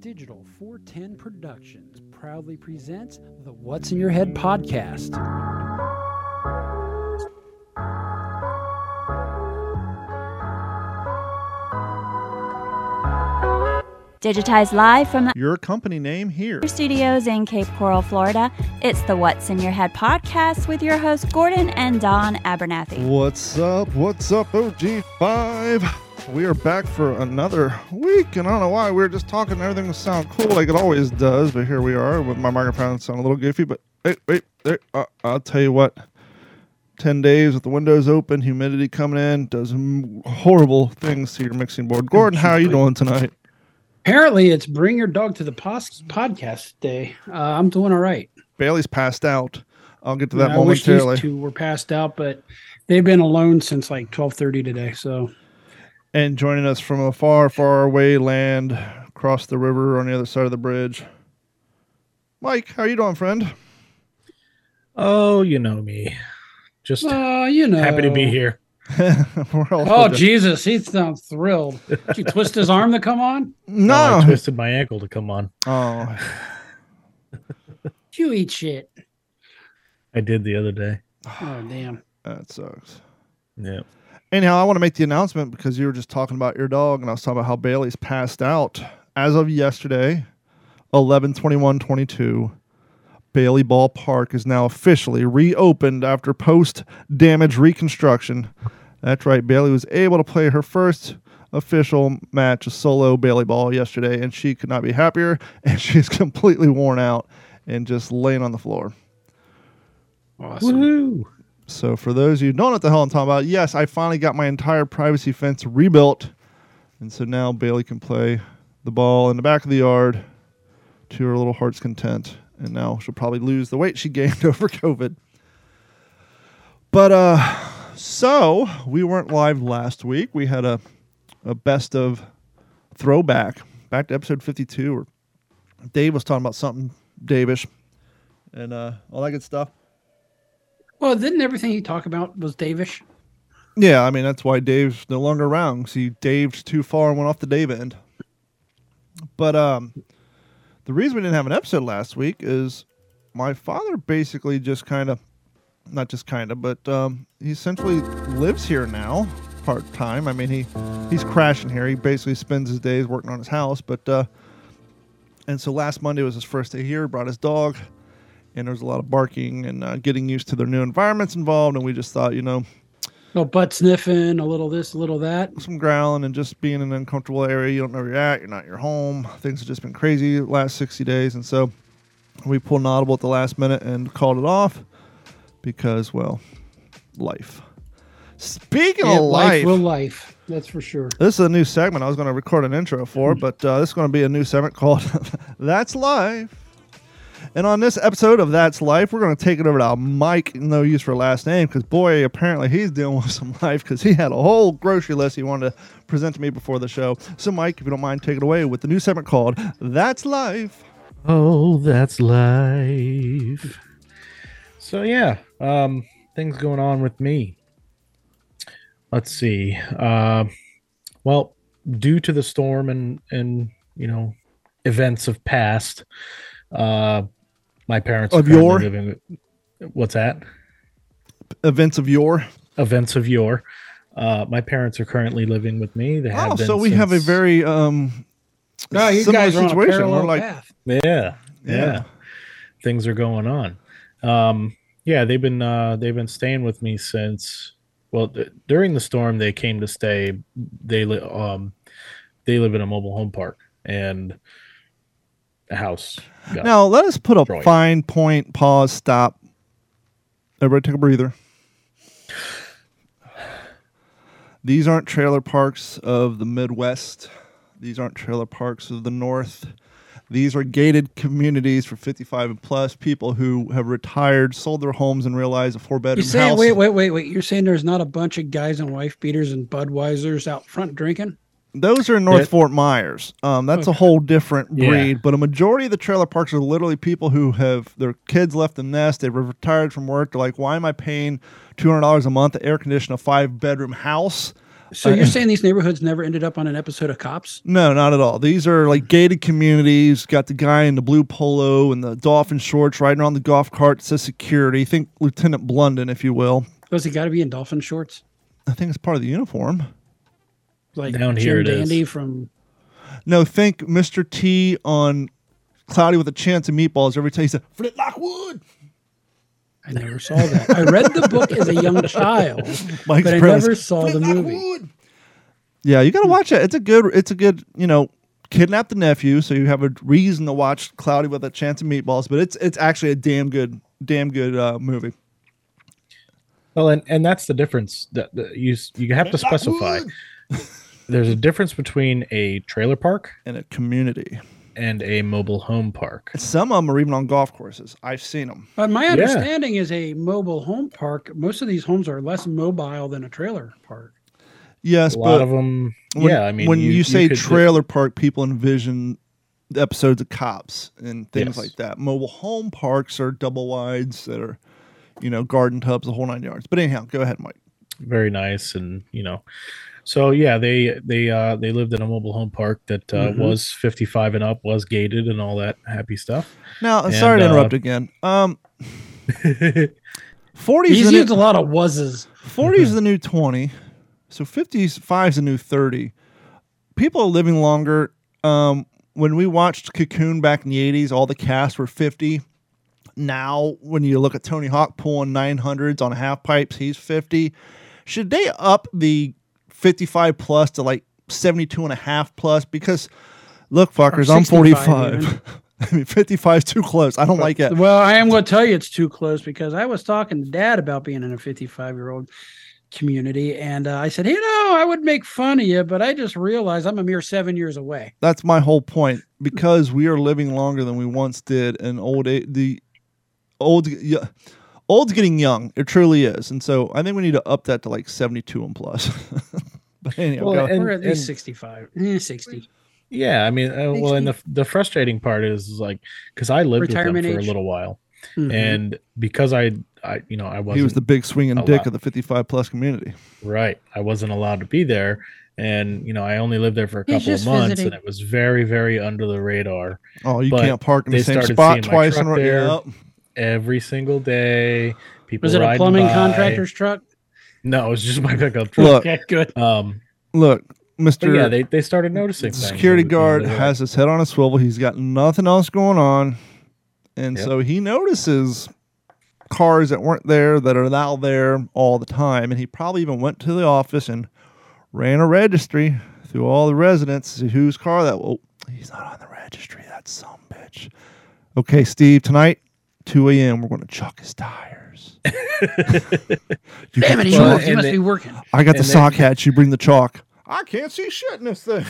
Digital 410 Productions proudly presents the What's in Your Head podcast. Digitized live from the Your company name here. studios in Cape Coral, Florida. It's the What's in Your Head podcast with your hosts Gordon and Don Abernathy. What's up? What's up, OG5? We are back for another week, and I don't know why we were just talking. Everything was sound cool like it always does, but here we are with my microphone sound a little goofy. But wait, wait, there. Uh, I'll tell you what. Ten days with the windows open, humidity coming in, does horrible things to your mixing board. Gordon, how are you doing tonight? Apparently, it's Bring Your Dog to the Pos- podcast day. Uh, I'm doing all right. Bailey's passed out. I'll get to that I wish momentarily. these two were passed out, but they've been alone since like 12:30 today. So And joining us from a far, far away land across the river on the other side of the bridge. Mike, how you doing, friend? Oh, you know me. Just uh, you know, happy to be here. Oh just- Jesus, he sounds thrilled. Did you twist his arm to come on? No, I twisted my ankle to come on. Oh, You eat shit. I did the other day. Oh damn. that sucks. Yeah. Anyhow, I want to make the announcement because you were just talking about your dog, and I was talking about how Bailey's passed out. As of yesterday, 11 21 22, Bailey Ball Park is now officially reopened after post damage reconstruction. That's right, Bailey was able to play her first official match of solo Bailey Ball yesterday, and she could not be happier. And she's completely worn out and just laying on the floor. Awesome. Woohoo. So for those of you who don't know what the hell I'm talking about, yes, I finally got my entire privacy fence rebuilt. And so now Bailey can play the ball in the back of the yard to her little heart's content. And now she'll probably lose the weight she gained over COVID. But uh so we weren't live last week. We had a a best of throwback back to episode 52 where Dave was talking about something Davish and uh all that good stuff. Well, didn't everything he talked about was Davish? Yeah, I mean that's why Dave's no longer around. he daved too far and went off the Dave end. But um, the reason we didn't have an episode last week is my father basically just kind of, not just kind of, but um, he essentially lives here now part time. I mean he he's crashing here. He basically spends his days working on his house. But uh, and so last Monday was his first day here. Brought his dog, and there was a lot of barking and uh, getting used to their new environments involved. And we just thought, you know. A little butt sniffing, a little this, a little that. some growling and just being in an uncomfortable area. You don't know where you're at. You're not your home. Things have just been crazy the last 60 days. And so we pulled an audible at the last minute and called it off because, well, life. Speaking Yeah, of life life, will life. That's for sure. this is a new segment I was going to record an intro for, but uh, this is going to be a new segment called That's Life. And on this episode of That's Life, we're going to take it over to Mike, no use for last name, because boy, apparently he's dealing with some life because he had a whole grocery list he wanted to present to me before the show. So, Mike, if you don't mind, take it away with the new segment called That's Life. Oh, that's life. So yeah, um, things going on with me. Let's see. Uh, well, due to the storm and and you know events of past, uh, my parents are Of your living What's that? Events of yore. Events of yore. Uh, my parents are currently living with me. They have Oh, been so we have a very um, No, you similar guys are situation. parallel We're like, yeah, yeah Yeah. things are going on um yeah they've been uh they've been staying with me since well th- during the storm they came to stay they li- um they live in a mobile home park and a house got- Now let us put a Destroyed. fine point, pause, stop. Everybody take a breather. These aren't trailer parks of the Midwest. These aren't trailer parks of the North. These are gated communities for 55 and plus people who have retired, sold their homes, and realized a four You bedroom saying house. wait, wait, wait, wait. You're saying there's not a bunch of guys and wife beaters and Budweisers out front drinking? Those are in North That- Fort Myers. Um, that's a whole different Yeah. breed. But a majority of the trailer parks are literally people who have their kids left the nest. They've retired from work. They're like, why am I paying two hundred dollars a month to air condition a five bedroom house? So you're saying these neighborhoods never ended up on an episode of Cops? No, not at all. These are like gated communities. Got the guy in the blue polo and the dolphin shorts riding around the golf cart. It says security. Think Lieutenant Blunden, if you will. Does he got to be in dolphin shorts? I think it's part of the uniform. Like Down Jim here it is. Dandy from. No, think Mr. T on Cloudy with a Chance of Meatballs. Every time he said, Flint Lockwood. I never saw that. I read the book as a young child, Mike's but I premise, never saw the movie. Wood." Yeah, you got to watch it. It's a good, it's a good, you know, kidnap the nephew. So you have a reason to watch Cloudy with a Chance of Meatballs, but it's, it's actually a damn good, damn good uh, movie. Well, and, and that's the difference that, that you you have to specify. There's a difference between a trailer park and a community. and a mobile home park. Some of them are even on golf courses. I've seen them. But uh, my understanding is a mobile home park. Most of these homes are less mobile than a trailer park. Yes, A lot but of them, when, yeah. I mean, when you, say could- trailer park, people envision episodes of Cops and things Yes. like that. Mobile home parks are double wides that are, you know, garden tubs, the whole nine yards. But anyhow, go ahead, Mike. very nice and you know so yeah they they uh they lived in a mobile home park that uh, Mhm. was 55 and up was gated and all that happy stuff Now, And, sorry to uh, interrupt again. Um, 40 is He's the used a lot of was's. 40 is the new 20. So 55 is the new 30. People are living longer. Um, when we watched Cocoon back in the 80s, all the cast were 50. Now, when you look at Tony Hawk pulling 900s on half pipes, he's 50. Should they up the 55 plus to like 72 and a half plus? Because, look, fuckers, I'm 45. even. I mean, 55 is too close. I don't like it. Well, I am going to tell you it's too close because I was talking to dad about being in a 55 year old community. And uh, I said, you know, I would make fun of you, but I just realized I'm a mere seven years away. that's my whole point because we are living longer than we once did and old the old yeah, old's getting young it truly is and so i think we need to up that to like 72 and plus but anyhow Well, go. and- We're at least and- 65, eh, 60. yeah i mean uh, well and the, the frustrating part is, is like because i lived with them for age. a little while Mhm. and because i i you know i wasn't he was the big swinging a dick of the 55 plus community right i wasn't allowed to be there and you know i only lived there for a couple of months visiting. and it was very very under the radar oh you But can't park in the same spot twice in a truck row there. Every single day people was it a plumbing by. contractor's truck? No it was just my pickup truck. Look, Okay, good. um look mr yeah, they, they started noticing the security guard has his head on a swivel. He's got nothing else going on. And Yep. so he notices cars that weren't there that are now there all the time. And he probably even went to the office and ran a registry through all the residents to see whose car that well he's not on the registry. That's some bitch. Okay steve tonight 2 a.m we're going to chuck his tires You Damn it, the he, Well, must- must they- be working. I got the and they- sock hat. You bring the chalk. I can't see shit in this thing.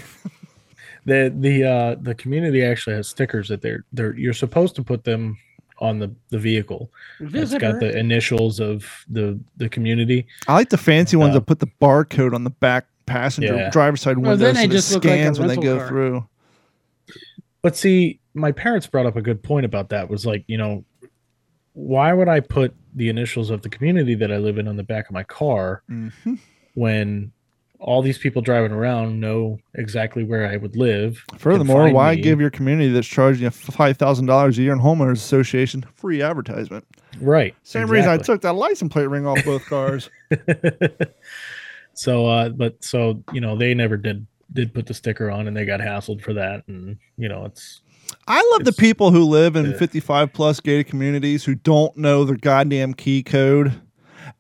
the the uh the community actually has stickers that they're they're you're supposed to put them on the the vehicle. Visitor. It's got the initials of the the community. I like the fancy ones Uh, that put the barcode on the back passenger Yeah. driver's side Well, window then so they it just look like scans when they go car. through. But see, my parents brought up a good point about that. Was like, you know, why would I put the initials of the community that I live in on the back of my car Mhm. when all these people driving around know exactly where I would live? Furthermore, why me. give your community that's charging you five thousand dollars a year in homeowners association free advertisement? right? Same reason I took that license plate ring off both cars. so uh but so you know they never did did put the sticker on and they got hassled for that and you know it's I love the people who live in 55 plus gated communities who don't know their goddamn key code.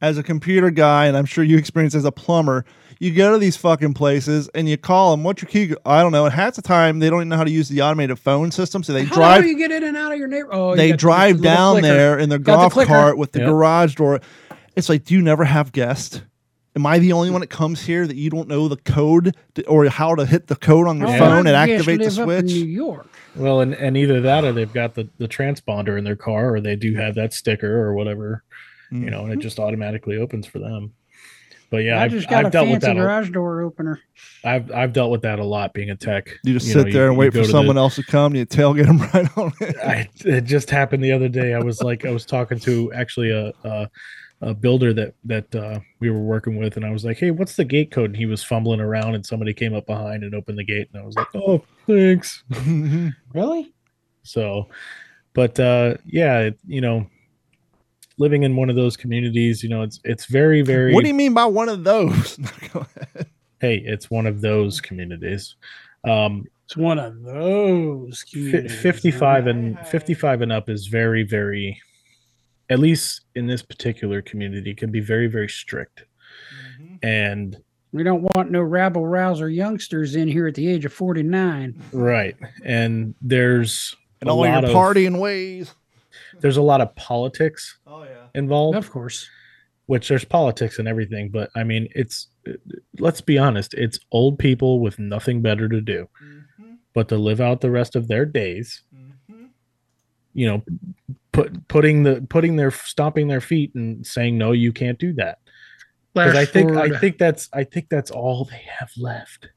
As a computer guy, and I'm sure you experience as a plumber, you go to these fucking places and you call them, what's your key? I don't know. And half the time, they don't even know how to use the automated phone system. So they How drive do you get in and out of your neighbor? Oh, you they got the drive down clicker. there in their Got golf clicker. cart with the Yep. garage door. It's like, do you never have guests? Am I the only one that comes here that you don't know the code to, or how to hit the code on your Oh, phone and I activate the live up in switch? New York. well and, and either that or they've got the the transponder in their car or they do have that sticker or whatever Mm. you know and it just automatically opens for them but yeah I I've, just got I've a dealt with fancy that a, garage door opener. I've, I've dealt with that a lot being a tech You just You sit know, there you- and wait for to the- someone else to come. and You tailgate them right on it. I, it just happened the other day. I was like, I was talking to actually a, a a builder that that uh, we were working with, and I was like, "Hey, what's the gate code?" And he was fumbling around, and somebody came up behind and opened the gate, and I was like, "Oh, thanks." Really? So, but uh, yeah, you know, living in one of those communities, you know, it's it's very very. what do you mean by one of those? Go ahead. Hey, it's one of those communities. Um, It's one of those. Communities, 55 and 55 and up is very very at least in this particular community can be very very strict mm-hmm. and We don't want no rabble rouser youngsters in here at the age of 49. right and there's And a all your lot of- partying ways. there's a lot of politics Oh yeah. involved Of course. which there's politics and everything but i mean it's let's be honest it's old people with nothing better to do mm-hmm. but to live out the rest of their days mm-hmm. you know put putting the putting their stomping their feet and saying no you can't do that because I think forward, I think that's I think that's all they have left.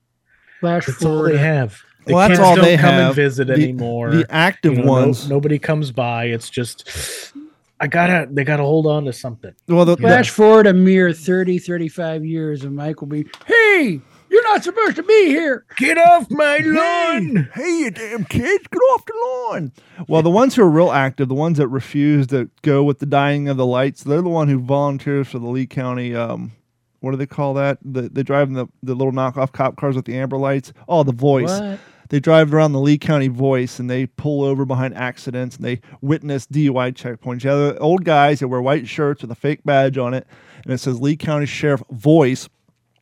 flash That's all forward. they have. The Well, that's kids all don't they come have. and visit The- anymore. The active You know, no- ones. nobody comes by. It's just I gotta they gotta hold on to something. well, the, the- Flash forward a mere 30, 35 years, and Mike will be, hey, you're not supposed to be here. Get off my lawn! Hey, you damn kids, get off the lawn. Well, the ones who are real active, the ones that refuse to go with the dying of the lights, they're the one who volunteers for the Lee County. Um, what do they call that? The, they drive the, the little knockoff cop cars with the amber lights. Oh, the voice. What? They drive around the Lee County voice and they pull over behind accidents and they witness DUI checkpoints. Yeah, the old guys that wear white shirts with a fake badge on it and it says Lee County Sheriff Voice.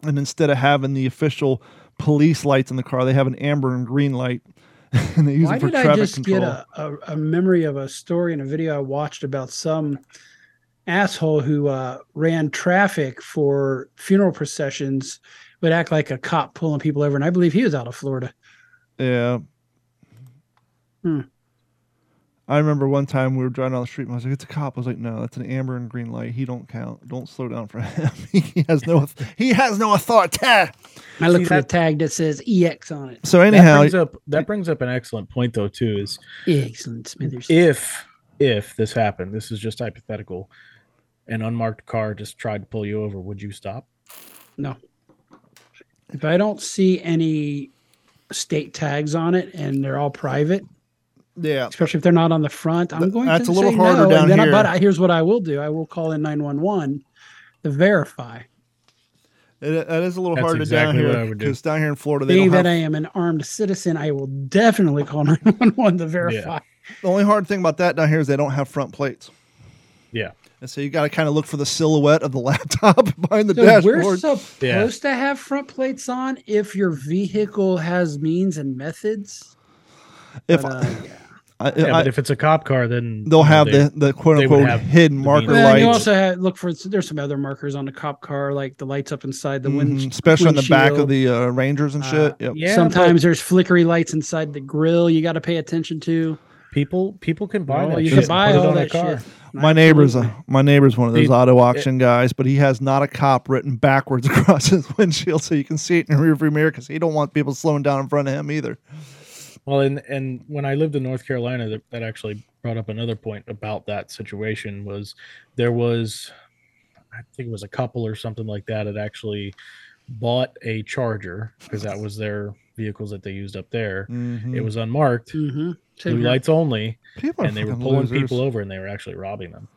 And instead of having the official police lights in the car, they have an amber and green light. and they use Why it for did I traffic just control. get a, a, a memory of a story in a video I watched about some asshole who uh, ran traffic for funeral processions would act like a cop pulling people over, and I believe he was out of Florida. Yeah. Hmm. I remember one time we were driving down the street and I was like, "It's a cop." I was like, "No, that's an amber and green light. He don't count. Don't slow down for him. he has no. He has no authority." I look See, for that- the tag that says EX on it. So That anyhow, brings up that brings up an excellent point though too. Is Excellent, Smithers. if if this happened, this is just hypothetical, an unmarked car just tried to pull you over, would you stop? No. If I don't see any state tags on it and they're all private, yeah, especially if they're not on the front, I'm Th- going that's to a little say harder no. down and then I- here. but I, here's what I will do: I will call in 911 to verify. it, that is a little That's harder exactly down here would do. because down here in Florida, they Being don't have. that I am an armed citizen, I will definitely call 911 to verify. the only hard thing about that down here is they don't have front plates, Yeah. and so you got to kind of look for the silhouette of the laptop behind the So we're dashboard. supposed Yeah. to have front plates on if your vehicle has means and methods. if But, uh, yeah. I, Yeah, I, but if it's a cop car, then they'll you know, have they- the the quote unquote hidden the marker beam. Well, lights. you also have, look for there's some other markers on the cop car, like the lights up inside the wind, Mhm, especially on the back of the uh, Rangers and Uh, shit. Yep. yeah, Sometimes there's flickery lights inside the grill. You got to pay attention to. people people can buy Well, that. you shit can buy and it all on a that car. shit. My neighbor's a, my neighbor's one of those It- auto auction guys, but he has not a cop written backwards across his windshield, so you can see it in the rearview mirror because he don't want people slowing down in front of him either. Well, and and when I lived in North Carolina, that, that actually brought up another point about that situation. Was there was, I think it was a couple or something like that, that actually bought a Charger because that was their vehicles that they used up there. Mhm. It was unmarked, Mm-hmm. blue lights only, people and they were pulling losers. people over and they were actually robbing them.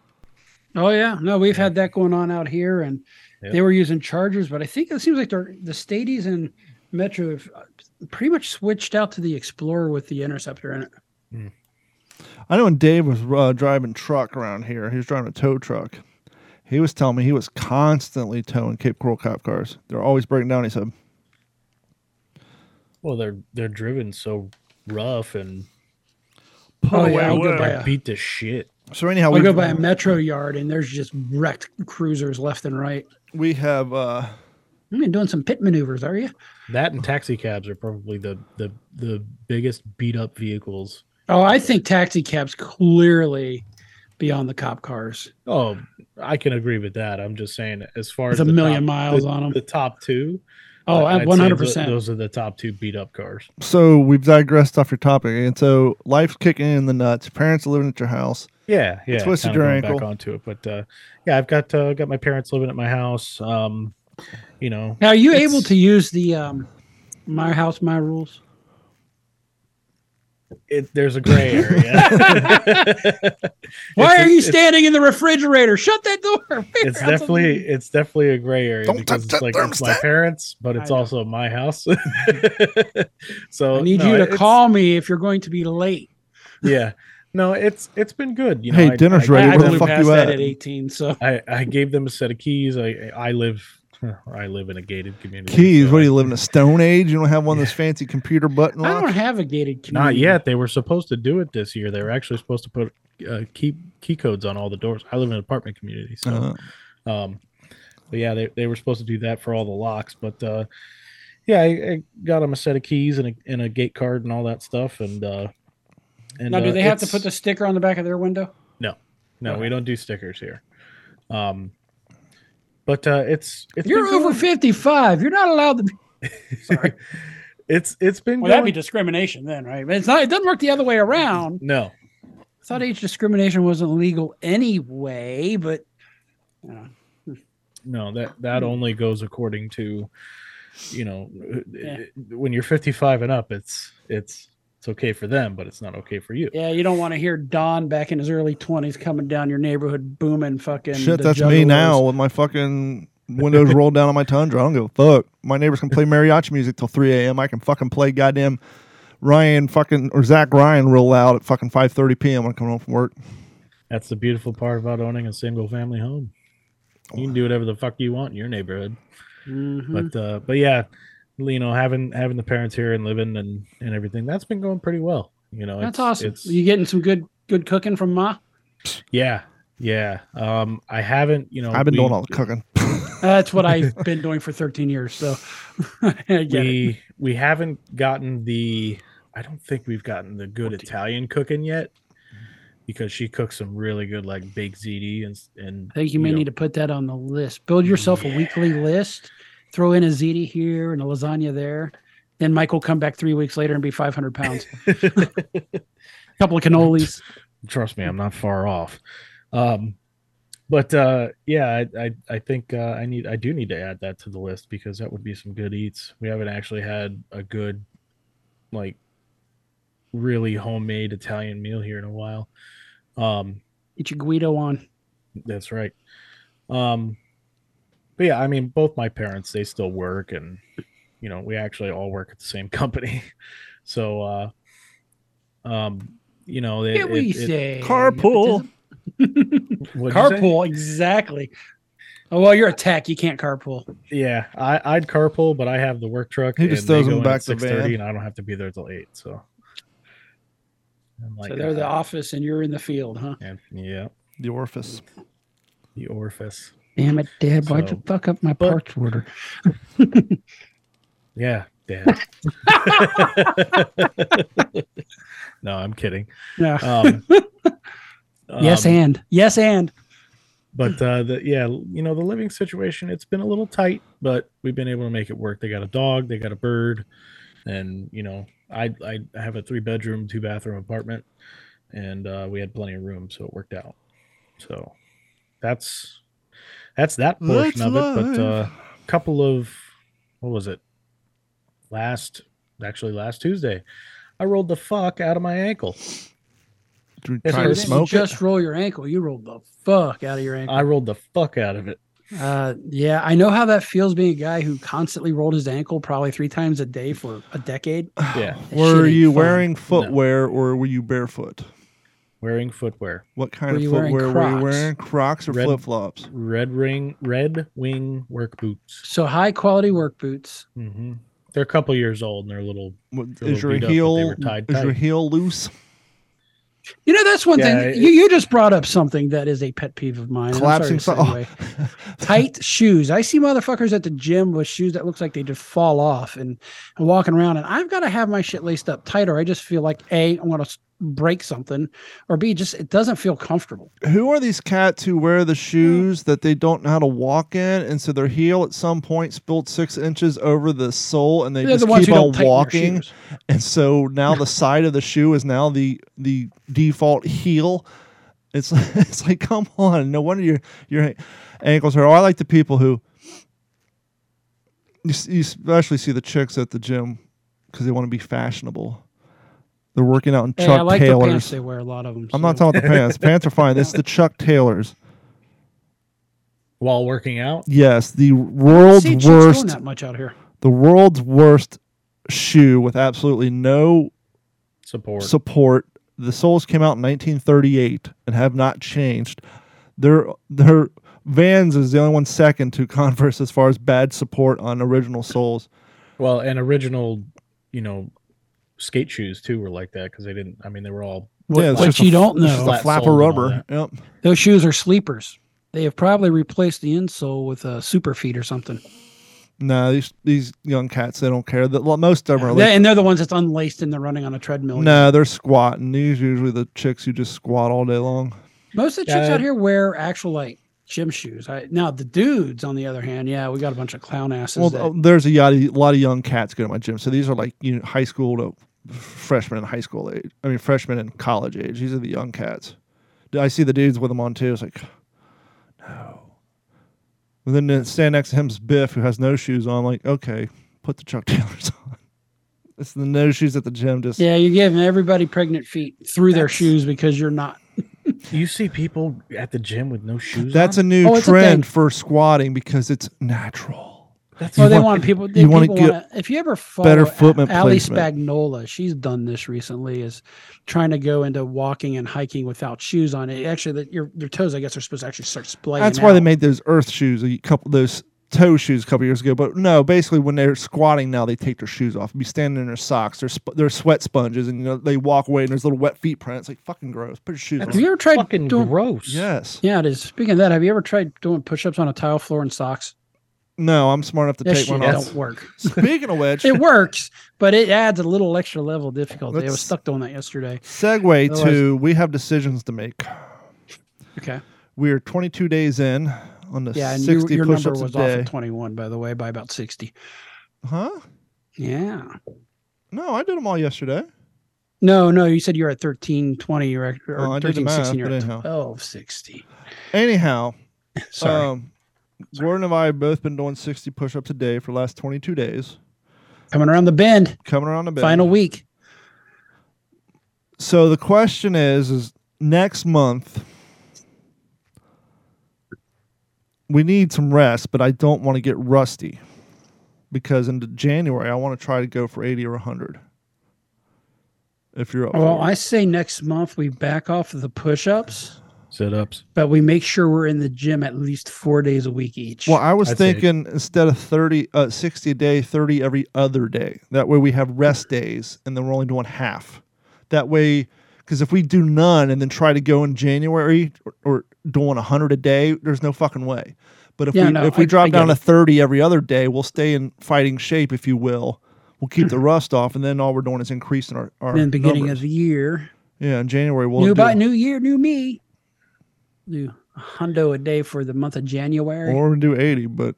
Oh yeah, no, we've had that going on out here, and Yeah. they were using Chargers, but I think it seems like the Stadies and Metro have pretty much switched out to the Explorer with the Interceptor in it. I know when Dave was uh, driving truck around here, he was driving a tow truck. He was telling me he was constantly towing Cape Coral cop cars. They're always breaking down. He said, Well, they're they're driven so rough and Oh, yeah, I'll away. go by they're a- beat the shit. So anyhow, we go by a Metro yard, and there's just wrecked cruisers left and right. we have uh, You've been doing some pit maneuvers, are you? That and taxi cabs are probably the the the biggest beat up vehicles. Oh, I think taxi cabs clearly beyond the cop cars. Oh, I can agree with that. I'm just saying, as far With as a million top- miles the, them, the top two. Oh, I'd say one hundred tho- percent. Those are the top two beat up cars. so we've digressed off your topic, and so life's kicking in the nuts. Your parents are living at your house. Yeah, yeah. twisted kinda your going ankle. Back onto it, but uh, yeah, I've got uh, got my parents living at my house. Um, you know, Now, are you able to use the um, "My House, My Rules"? it, there's a gray area. Why It's are a- you standing in the refrigerator? Shut that door. It's definitely it's definitely a gray area Don't because it's like it's my parents, but it's I know. also my house. so I need no, you to call me if you're going to be late. Yeah, no, it's it's been good. You know, Hey, I- dinner's I, ready. I, Where the fuck past you at? at 18. So I, I gave them a set of keys. I I live I live in a gated community. Keys. so What do you live in a stone age? You don't have one of those fancy computer button I don't have a gated community. Not yet. They were supposed to do it this year. They were actually supposed to put uh, key key codes on all the doors. I live in an apartment community, so Uh-huh. um, but yeah, they, they were supposed to do that for all the locks. But uh, yeah, I, I got them a set of keys and a, and a gate card and all that stuff. And uh, and Now, do uh, they have to put the sticker on the back of their window? No, Okay. we don't do stickers here. Um, but uh, it's it's You're over 55. You're not allowed to. Be, sorry. it's it's been Well, that'd be discrimination then, right? But it's not. It doesn't work the other way around. no I thought age discrimination wasn't legal anyway, but you know, no that that only goes according to you know Yeah. when you're 55 and up it's it's it's okay for them but it's not okay for you yeah, you don't want to hear Don back in his early 20s coming down your neighborhood booming fucking. Shit, the that's me now with my fucking windows rolled down on my Tundra. I don't give a fuck. My neighbors can play mariachi music till 3 a.m. I can fucking play goddamn Ryan fucking or Zach Bryan real loud at fucking 5:30 p.m. when I come home from work. that's the beautiful part about owning a single family home you can do whatever the fuck you want in your neighborhood Mhm. but uh but yeah you know having having the parents here and living and and everything that's been going pretty well you know that's it's- awesome. it's you getting some good good cooking from Ma? yeah yeah um i haven't you know I've been we- doing all the cooking. That's what I've been doing for 13 years. So I get it. we we haven't gotten the i don't think we've gotten the good italian cooking yet because she cooks some really good like baked ziti and and I think you may know, need to put that on the list. Build yourself a weekly list. Throw in a ziti here and a lasagna there. Then Mike will come back three weeks later and be 500 pounds. a couple of cannolis. trust me i'm not far off um but uh yeah i i, I think uh, i need i do need to add that to the list because that would be some good eats we haven't actually had a good like really homemade italian meal here in a while um Get your Guido on. That's right. Um, but yeah, I mean, both my parents they still work, and you know, we actually all work at the same company. So, uh, um, you know, it, Yeah, we it- it- say Carpool. say? Carpool, exactly. Oh well, you're a tech. You can't carpool. Yeah, I, I'd carpool, but I have the work truck. He just throws them back to the 6:30, van. and I don't have to be there till eight. So, I'm like, so they're the uh, office and you're in the field, huh? and- yeah, The orifice. the orifice. Damn it, Dad! Why'd you fuck up my but- parts order? Yeah, dad. no, I'm kidding. Yeah. Um, yes, um, and yes, and but uh the yeah you know the living situation it's been a little tight but we've been able to make it work they got a dog they got a bird and you know i i have a three bedroom two bathroom apartment and uh we had plenty of room so it worked out so that's that's that portion That's of it but life. uh a couple of what was it last actually last tuesday i rolled the fuck out of my ankle Did you Yes, try sir. to didn't smoke just it? roll your ankle. You rolled the fuck out of your ankle. i rolled the fuck out of it Uh, yeah, I know how that feels being a guy who constantly rolled his ankle probably three times a day for a decade. yeah Were you fun. wearing footwear or were you barefoot? Wearing footwear What kind Were of you footwear were you wearing? Crocs or Red- flip flops? red ring red wing work boots So high quality work boots. hmm they're a couple years old and they're a little They're a Is your little beat up, but they heel were tied is your heel loose? You know, that's one Yeah, thing. it- you, you just brought up something that is a pet peeve of mine. and I'm sorry Collapsing to so- oh. Tight shoes. I see motherfuckers at the gym with shoes that looks like they just fall off and, and walking around, and I've got to have my shit laced up tighter. I just feel like a I want to break something, or b just it doesn't feel comfortable. Who are these cats who wear the shoes that they don't know how to walk in, and so their heel at some point spilled six inches over the sole, and they They're just the keep on don't tighten their walking, and so now the side of the shoe is now the the default heel, It's it's like come on. No wonder your your ankles hurt. Oh, I like the people who you, you especially see the chicks at the gym because they want to be fashionable. They're working out in Hey, Chuck I like the Taylors. pants they wear. A lot of them. I'm not talking about the pants. Pants are fine. This is the Chuck Taylors. While working out, Yes, the world's See chicks wearing worst that much out here. the world's worst shoe with absolutely no support. support. The soles came out in 1938 and have not changed. Their their Vans is the only one second to Converse as far as bad support on original soles. well, and original, you know, skate shoes too were like that because they didn't. I mean, they were all What, Yeah, it's what just a you don't know, a Flat flap of soles and all rubber. Yep. those shoes are sleepers. They have probably replaced the insole with a super feet or something. No, these these young cats they don't care. The, most of them are They- like and they're the ones that's unlaced and they're running on a treadmill. no, they're squatting. These usually the chicks who just squat all day long. Most of the chicks Yeah. out here wear actual like gym shoes. I, now the dudes, on the other hand, yeah, we got a bunch of clown asses. Well, that- there's a yada, lot of young cats go to my gym. So these are like you know, high school to freshmen in high school age. I mean, freshmen in college age. These are the young cats. I see the dudes with them on too. It's like, no. And then to stand next to him is Biff, who has no shoes on. I'm like, okay, put the Chuck Taylors on. It's the no shoes at the gym. Just yeah, you're giving everybody pregnant feet through their shoes because you're not. You see people at the gym with no shoes. that's a new Oh, it's a trend for squatting because it's natural. That's Well, they want- want people. They, you wanna people get wanna, if you ever follow better footment Ali placement. Spagnola, she's done this recently. Is trying to go into walking and hiking without shoes on. It actually, that your your toes, I guess, are supposed to actually start splaying. That's why they made those earth shoes a couple those toe shoes a couple years ago. But no, basically when they're squatting now, they take their shoes off, be standing in their socks. They're sp- they're sweat sponges, and you know they walk away and there's little wet feet prints. Like fucking gross. Put your shoes Have on. you ever tried fucking doing? gross. Yes. Yeah, it is. Speaking of that, have you ever tried doing push-ups on a tile floor in socks? No, I'm smart enough to That take one off. don't work. Speaking of which, It works, but it adds a little extra level of difficulty. I was stuck doing that yesterday. segue Otherwise- to we have decisions to make. Okay. We are 22 days in on the Yeah, and your, 60 your number was a off at 21, by the way, by about 60. huh? Yeah. No, I did them all yesterday. No, no, you said you're at 13, 20, you're or Oh, the 13, 16, you're at anyhow. 12, 60. Anyhow, Sorry. um, Gordon and I have both been doing 60 push-ups a day for the last 22 days. Coming around the bend, Coming around the bend. final week. So the question is, is next month we need some rest, but I don't want to get rusty because into January I want to try to go for 80 or 100. If you're up Well. I say next month we back off of the push ups, Sit ups. but we make sure we're in the gym at least four days a week each. well, I was I'd say- thinking instead of 30, uh, 60 a day, 30 every other day. That way we have rest days and then we're only doing half. That way, because if we do none and then try to go in January or, or doing 100 a day, there's no fucking way. But if Yeah, we no, if we I- drop I get down to 30 every other day, we'll stay in fighting shape, if you will. We'll keep the rust off, and then all we're doing is increasing our, our in the beginning numbers. of the year, yeah. In January, we'll new do, by new year, new me. Do a hundo a day for the month of January. or do 80. But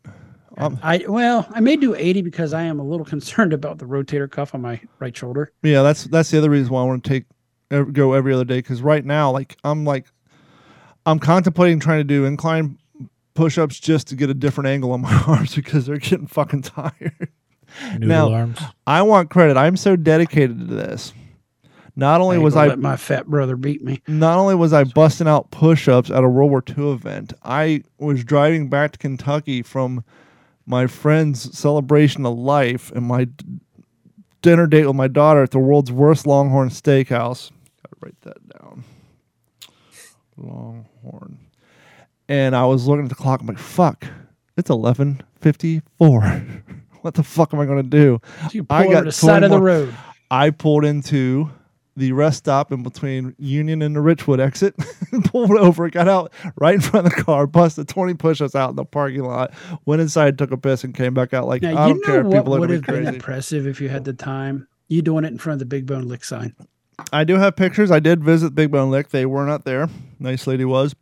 um, I well, I may do 80 because I am a little concerned about the rotator cuff on my right shoulder. yeah, that's that's the other reason why I want to take ev- go every other day because right now, like I'm like I'm contemplating trying to do incline push-ups just to get a different angle on my arms because they're getting fucking tired. Noodle Now- arms. I want credit. I'm so dedicated to this. Not only ain't was I let my fat brother beat me. not only was I busting out push-ups at a World War II event, I was driving back to Kentucky from my friend's celebration of life and my dinner date with my daughter at the world's worst Longhorn Steakhouse. Gotta write that down. Longhorn. And I was looking at the clock. I'm like, "Fuck, it's 11:54. what the fuck am I gonna do?" You I got the side of the road. I pulled into the rest stop in between Union and the Richwood exit, pulled over, got out right in front of the car, busted 20 push-ups out in the parking lot, went inside, took a piss, and came back out like, Now I don't care if what people would have been crazy. impressive if you had the time. You doing it in front of the Big Bone Lick sign. I do have pictures. I did visit Big Bone Lick. They were not there. Nice lady was.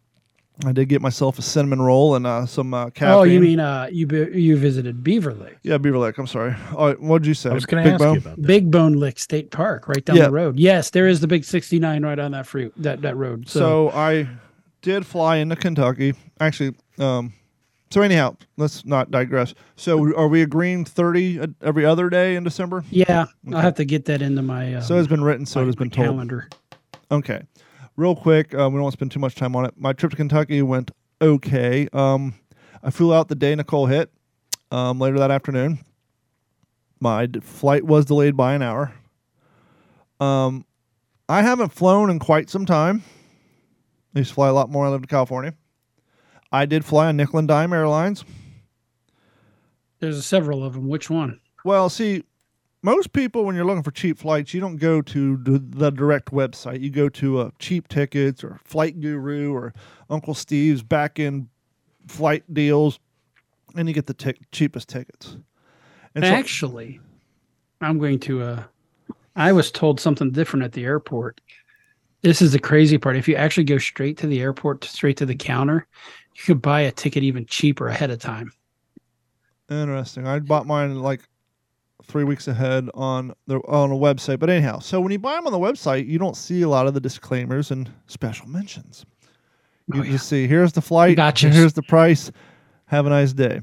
I did get myself a cinnamon roll and uh, some uh, caffeine. Oh, you mean uh, you be, you visited Beaver Lake, Yeah, Beaver Lake. I'm sorry. Oh, what did you say? I was going Big to ask Bone? you about that. Big Bone Lick State Park, right down Yeah. the road? Yes, there is the big 69 right on that free that that road. So, So I did fly into Kentucky. Actually, um, so anyhow, let's not digress. So are we agreeing 30 every other day in December? yeah, Okay. I'll have to get that into my um, so it's been written, so it's been told. calendar. Okay. Real quick, uh, we don't want to spend too much time on it. My trip to Kentucky went okay. Um, I flew out the day Nicole hit um, later that afternoon. My d- flight was delayed by an hour. Um, I haven't flown in quite some time. I used to fly a lot more. I lived in California. I did fly on Nickel and Dime Airlines. There's several of them. Which one? Well, see, most people, when you're looking for cheap flights, you don't go to the, direct website. You go to uh, Cheap Tickets or Flight Guru or Uncle Steve's back in flight deals, and you get the tic- cheapest tickets. And so, Actually, I'm going to. uh I was told something different at the airport. This is the crazy part. If you actually go straight to the airport, straight to the counter, you could buy a ticket even cheaper ahead of time. interesting. I bought mine like three weeks ahead on the on a website. But anyhow, so when you buy them on the website, you don't see a lot of the disclaimers and special mentions. You Oh, yeah. just see here's the flight, gotcha. here's the price. Have a nice day.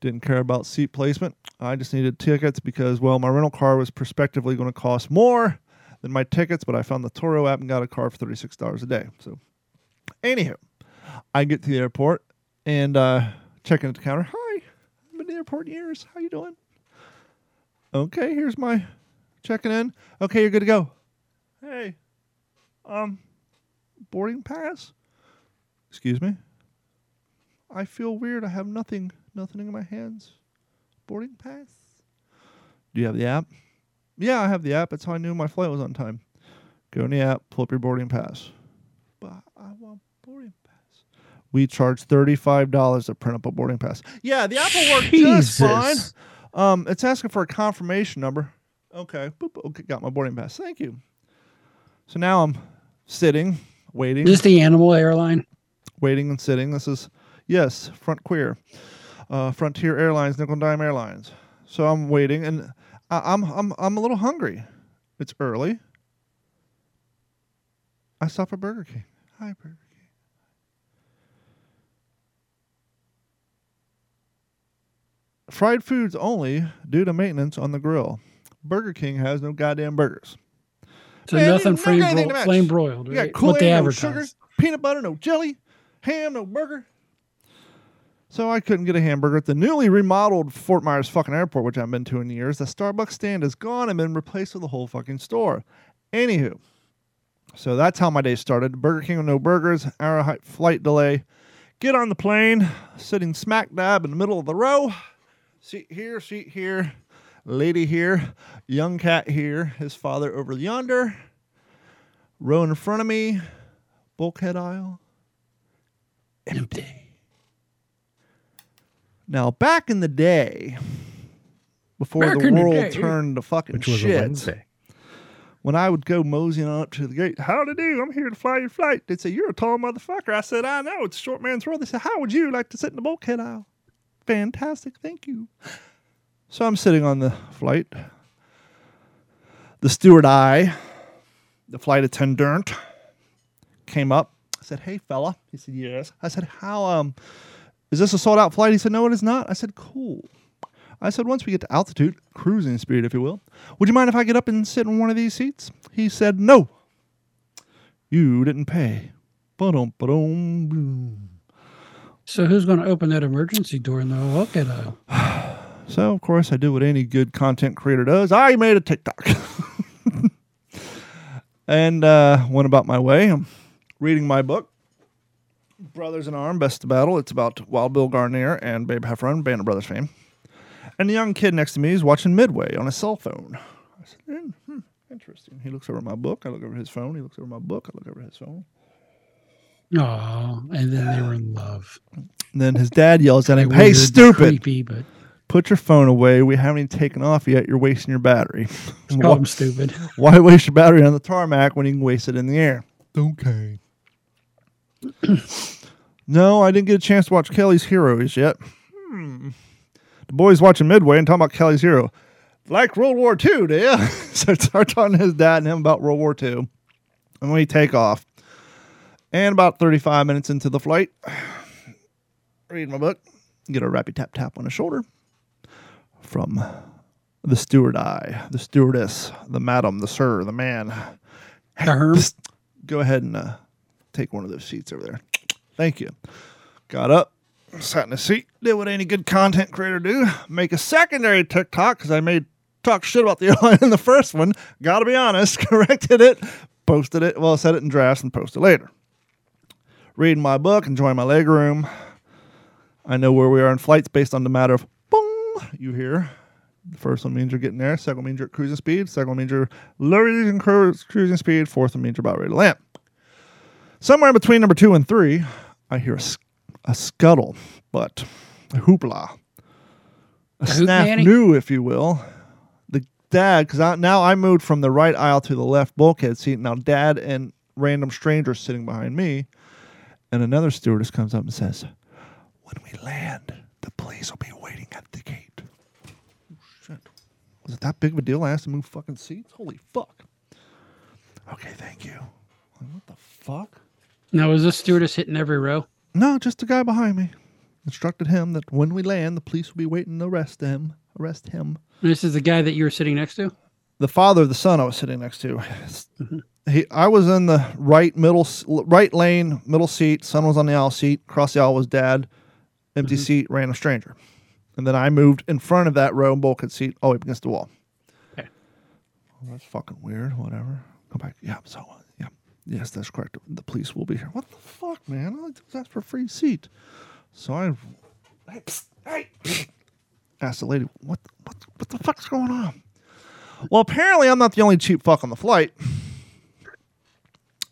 Didn't care about seat placement. I just needed tickets because well, my rental car was prospectively going to cost more than my tickets, but I found the Turo app and got a car for thirty six dollars a day. So, anywho, I get to the airport and uh, check in at the counter. Hi, I've been to the airport in years. How you doing? Okay, here's my checking in. Okay, you're good to go. Hey, um, boarding pass. Excuse me. I feel weird. I have nothing, nothing in my hands. Boarding pass. Do you have the app? Yeah, I have the app. That's how I knew my flight was on time. Go in the app, pull up your boarding pass. But I want boarding pass. We charge thirty-five dollars to print up a boarding pass. Yeah, the app will work just fine. Um, it's asking for a confirmation number. Okay, boop, okay, got my boarding pass. Thank you. So now I'm sitting, waiting, Is this the animal airline? waiting and sitting. This is yes, Front Queer, uh, Frontier Airlines, Nickel and Dime Airlines. So I'm waiting, and I, I'm I'm I'm a little hungry. It's early. I stop at Burger King. Hi, Burger Fried foods only due to maintenance on the grill. Burger King has no goddamn burgers. So Man, nothing flame, bro- flame broiled, right? They Aid, no sugar, peanut butter, no jelly, ham, no burger. So I couldn't get a hamburger at the newly remodeled Fort Myers fucking airport, which I've been to in years. The Starbucks stand is gone and been replaced with a whole fucking store. Anywho, so that's how my day started. Burger King with no burgers, hour flight delay. Get on the plane, sitting smack dab in the middle of the row. Seat here, seat here, lady here, young cat here, his father over yonder. Row in front of me, bulkhead aisle, empty. Now, back in the day, before Back the in the world turned to fucking Which was shit, a Wednesday. when I would go moseying on up to the gate, how to do? I'm here to fly your flight. They'd say, You're a tall motherfucker. I said, I know, it's a short man's world. They said, How would you like to sit in the bulkhead aisle? Fantastic, thank you. So I'm sitting on the flight. The steward I, the flight attendant, came up. I said, Hey fella. He said, Yes. I said, How um is this a sold out flight? He said, No, it is not. I said, Cool. I said, once we get to altitude, cruising speed, if you will, would you mind if I get up and sit in one of these seats? He said, no. You didn't pay. Ba-dum, ba-dum, boom. So who's going to open that emergency door in the bulkhead aisle? So, of course, I do what any good content creator does. I made a TikTok. and uh, went about my way. I'm reading my book, Brothers in Arm, Best of Battle. It's about Wild Bill Guarnere and Babe Heffron, Band of Brothers fame. And the young kid next to me is watching Midway on his cell phone. I said, "Hmm, hmm, interesting. He looks over my book. I look over his phone. He looks over my book. I look over his phone. Oh, and then they were in love. And then his dad yells at him, Hey, stupid, creepy, but put your phone away. We haven't even taken off yet. You're wasting your battery. call why, them stupid. why waste your battery on the tarmac when you can waste it in the air? Okay. no, I didn't get a chance to watch Kelly's Heroes yet. Hmm. The boys watching Midway and talking about Kelly's Hero. Like World War II, do you? so I start talking to his dad and him about World War II. And we take off. And about 35 minutes into the flight, read my book, get a rappy tap tap on the shoulder from the steward eye, the stewardess, the madam, the sir, the man. Psst. Go ahead and uh, take one of those seats over there. Thank you. Got up, sat in the seat, did what any good content creator do, make a secondary TikTok because I made talk shit about the airline in the first one. Gotta be honest, corrected it, posted it, well, set it in drafts and posted later. Reading my book, enjoying my leg room. I know where we are in flights based on the matter of boom you hear. The first one means you're getting there. Second one means you're at cruising speed. Second one means you're lowering cru- cruising speed. Fourth one means you're about ready to land. Somewhere in between number two and three, I hear a scuttle, but a hoopla, a nanny? snafu, if you will. The dad, because now I moved from the right aisle to the left bulkhead seat. Now dad and random strangers sitting behind me, and another stewardess comes up and says, "When we land, the police will be waiting at the gate." Shit. Was it that big of a deal? I asked to move fucking seats? Holy fuck. Okay, thank you. What the fuck? Now, is this stewardess hitting every row? No, just the guy behind me. Instructed him that when we land, the police will be waiting to arrest him. Arrest him. This is the guy that you were sitting next to? The father of the son I was sitting next to. Mm-hmm. He, I was in the right middle, right lane, middle seat. Son was on the aisle seat. Across the aisle was dad. Empty seat, random stranger. And then I moved in front of that row and bulkhead seat, all the way against the wall. Okay. Well, that's fucking weird. Whatever. Go back. Yeah. So, uh, yeah. Yes, that's correct. The police will be here. What the fuck, man? I asked for a free seat. So I, hey, psst, hey, asked the lady, what, what, what the fuck's going on? Well, apparently I'm not the only cheap fuck on the flight.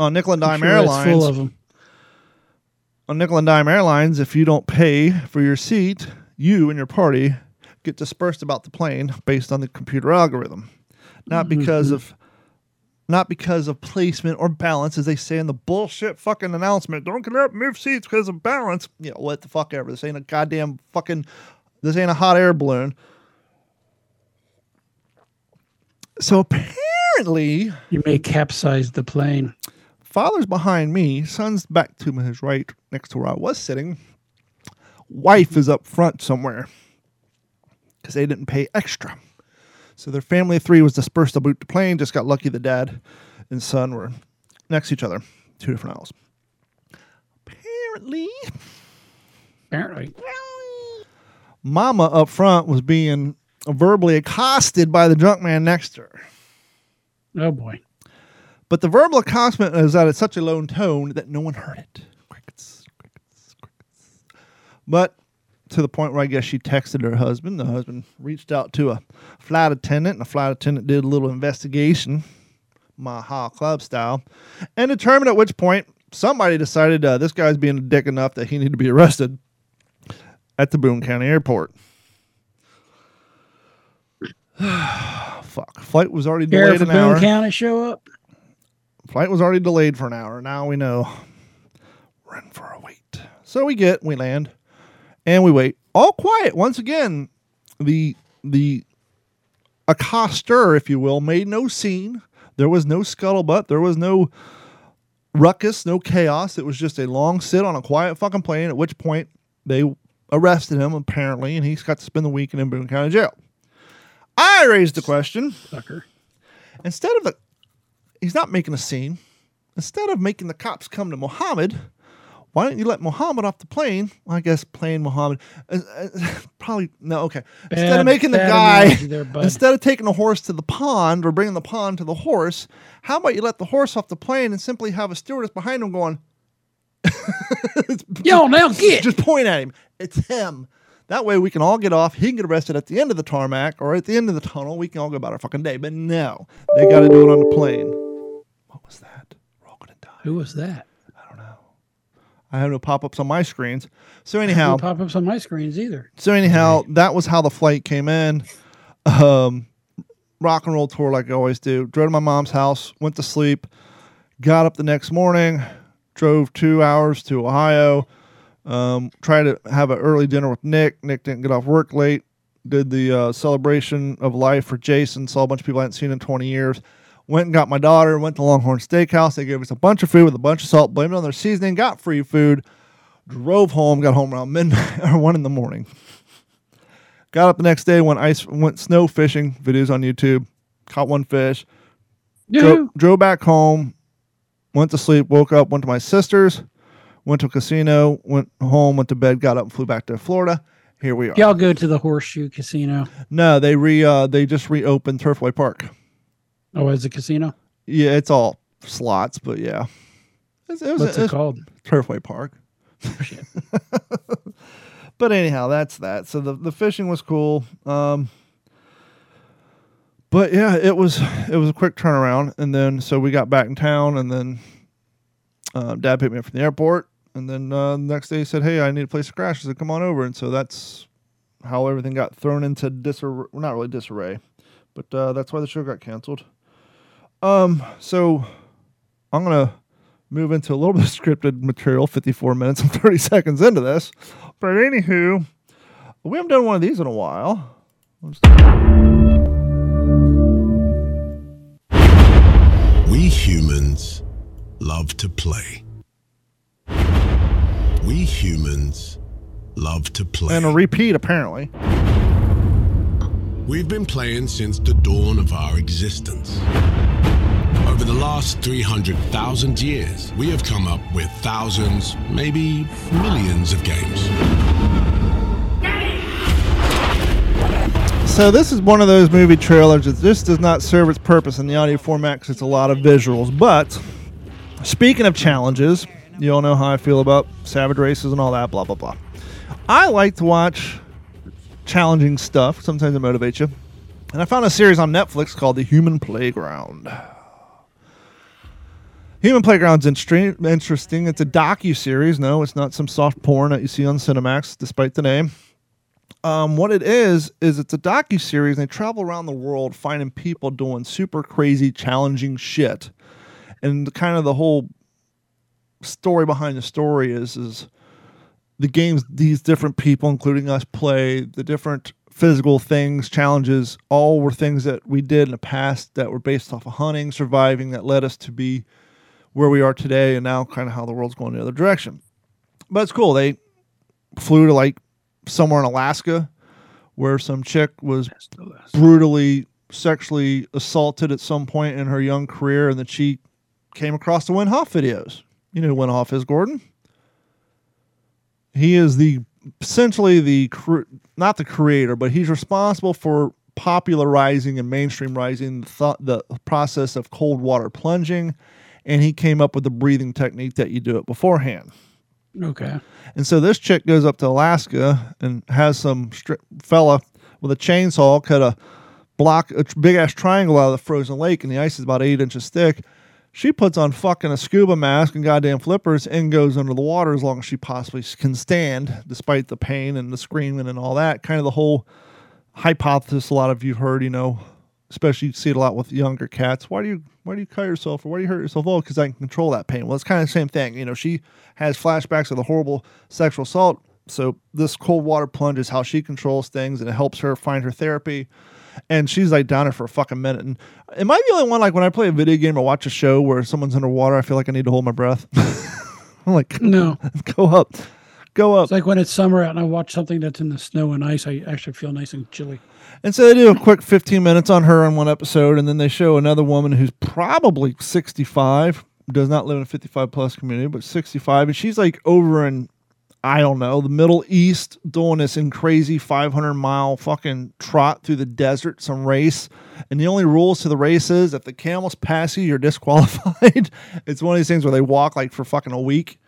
On Nickel and Dime sure Airlines, full of them. on Nickel and Dime Airlines, if you don't pay for your seat, you and your party get dispersed about the plane based on the computer algorithm, not mm-hmm. because of not because of placement or balance, as they say in the bullshit fucking announcement. Don't get up, move seats because of balance. Yeah, what the fuck ever. This ain't a goddamn fucking. This ain't a hot air balloon. So apparently, You may capsize the plane. Father's behind me, son's back to his right, next to where I was sitting. Wife is up front somewhere because they didn't pay extra. So their family of three was dispersed about the plane. Just got lucky the dad and son were next to each other, two different aisles. Apparently, Apparently. Mama up front was being verbally accosted by the drunk man next to her. Oh boy. But the verbal accostation is at it's such a low tone that no one heard it. Crickets, crickets, crickets. But to the point where I guess she texted her husband. The husband reached out to a flight attendant, and the flight attendant did a little investigation, Maha Club style, and determined at which point somebody decided uh, this guy's being a dick enough that he needed to be arrested at the Boone County Airport. Fuck. Flight was already delayed Sheriff of an hour. Boone County show up. Flight was already delayed for an hour. Now we know we're in for a wait. So we get, we land, and we wait. All quiet once again. The the accoster, if you will, made no scene. There was no scuttlebutt. There was no ruckus, no chaos. It was just a long sit on a quiet fucking plane. At which point they arrested him apparently, and he's got to spend the weekend in Boone County Jail. I raised the question Sucker. instead of the he's not making a scene instead of making the cops come to Mohammed why don't you let Mohammed off the plane well, I guess playing Mohammed uh, uh, probably no okay instead Bad- of making the guy there, instead of taking the horse to the pond or bringing the pond to the horse how about you let the horse off the plane and simply have a stewardess behind him going Yo, now get. just point at him. It's him. That way we can all get off. He can get arrested at the end of the tarmac or at the end of the tunnel. We can all go about our fucking day. But no, they got to do it on the plane. Who was that? I don't know. I have no pop-ups on my screens. So anyhow, No pop ups on my screens either. so anyhow, that was how the flight came in. Um, rock and roll tour like I always do. Drove to my mom's house, went to sleep, got up the next morning, drove two hours to Ohio. Um, tried to have an early dinner with Nick. Nick didn't get off work late. Did the uh, celebration of life for Jason. Saw a bunch of people I hadn't seen in 20 years. Went and got my daughter. Went to Longhorn Steakhouse. They gave us a bunch of food with a bunch of salt. Blamed it on their seasoning. Got free food. Drove home. Got home around midnight or one in the morning. Got up the next day. Went ice. Went snow fishing. Videos on YouTube. Caught one fish. Dro- drove back home. Went to sleep. Woke up. Went to my sister's. Went to a casino. Went home. Went to bed. Got up and flew back to Florida. Here we are. Y'all go to the Horseshoe Casino. No, they re uh they just reopened Turfway Park. Oh, as a casino? Yeah, it's all slots, but yeah, it's, it was What's it it called? Turfway Park. but anyhow, that's that. So the the fishing was cool. Um, but yeah, it was it was a quick turnaround, and then so we got back in town, and then uh, Dad picked me up from the airport, and then uh, the next day he said, "Hey, I need a place to crash." I said, "Come on over," and so that's how everything got thrown into disarray. Well, not really disarray, but uh, that's why the show got canceled. Um, so I'm gonna move into a little bit of scripted material. 54 minutes and 30 seconds into this, but anywho, we haven't done one of these in a while. We humans love to play. We humans love to play. And a repeat, apparently. We've been playing since the dawn of our existence. Over the last 300,000 years, we have come up with thousands, maybe millions of games. So this is one of those movie trailers that this does not serve its purpose in the audio format because it's a lot of visuals. But speaking of challenges, you all know how I feel about Savage Races and all that, blah blah blah. I like to watch challenging stuff. Sometimes it motivates you. And I found a series on Netflix called The Human Playground. Human Playground's interesting. It's a docu series. No, it's not some soft porn that you see on Cinemax, despite the name um, what it is is it's a docu series. They travel around the world finding people doing super crazy, challenging shit, and kind of the whole story behind the story is is the games these different people, including us, play the different physical things, challenges. All were things that we did in the past that were based off of hunting, surviving, that led us to be where we are today, and now kind of how the world's going the other direction. But it's cool. They flew to like somewhere in Alaska where some chick was brutally sexually assaulted at some point in her young career and that she came across the Wim Hof videos. You know who Wim Hof is, Gordon? He is the essentially the not the creator, but he's responsible for popularizing and mainstreamizing the, thought, the process of cold water plunging, and he came up with the breathing technique that you do it beforehand. Okay. And so this chick goes up to Alaska and has some stri- fella with a chainsaw cut a block, a big ass triangle out of the frozen lake, and the ice is about eight inches thick. She puts on fucking a scuba mask and goddamn flippers and goes under the water as long as she possibly can stand, despite the pain and the screaming and all that. Kind of the whole hypothesis a lot of you've heard, you know, especially you see it a lot with younger cats. Why do you why do you cut yourself or why do you hurt yourself? Oh, because I can control that pain. Well, it's kind of the same thing. You know, she has flashbacks of the horrible sexual assault. So this cold water plunge is how she controls things and it helps her find her therapy. And she's like down there for a fucking minute. And am I the only one like when I play a video game or watch a show where someone's underwater, I feel like I need to hold my breath? I'm like, No. go up. Go up. It's like when it's summer out and I watch something that's in the snow and ice, I actually feel nice and chilly. And so they do a quick 15 minutes on her on one episode, and then they show another woman who's probably 65, does not live in a 55 plus community, but 65, and she's like over in, I don't know, the Middle East doing this in crazy 500 mile fucking trot through the desert, some race. And the only rules to the race is if the camels pass you, you're disqualified. it's one of these things where they walk like for fucking a week.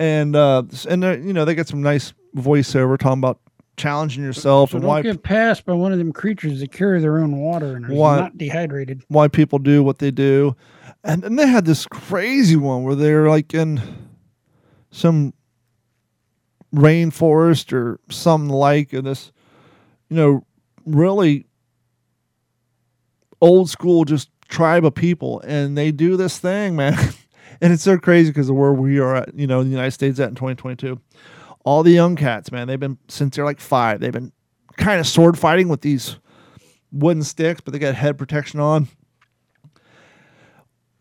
And, uh, and you know, they get some nice voiceover talking about challenging yourself So and don't why get passed by one of them creatures that carry their own water and are Why- not dehydrated. why people do what they do. And then they had this crazy one where they're like in some rainforest or something like and this, you know, really old school just tribe of people and they do this thing, man. And it's so crazy because of where we are at, you know, the United States at in 2022. All the young cats, man, they've been since they're like five. They've been kind of sword fighting with these wooden sticks, but they got head protection on.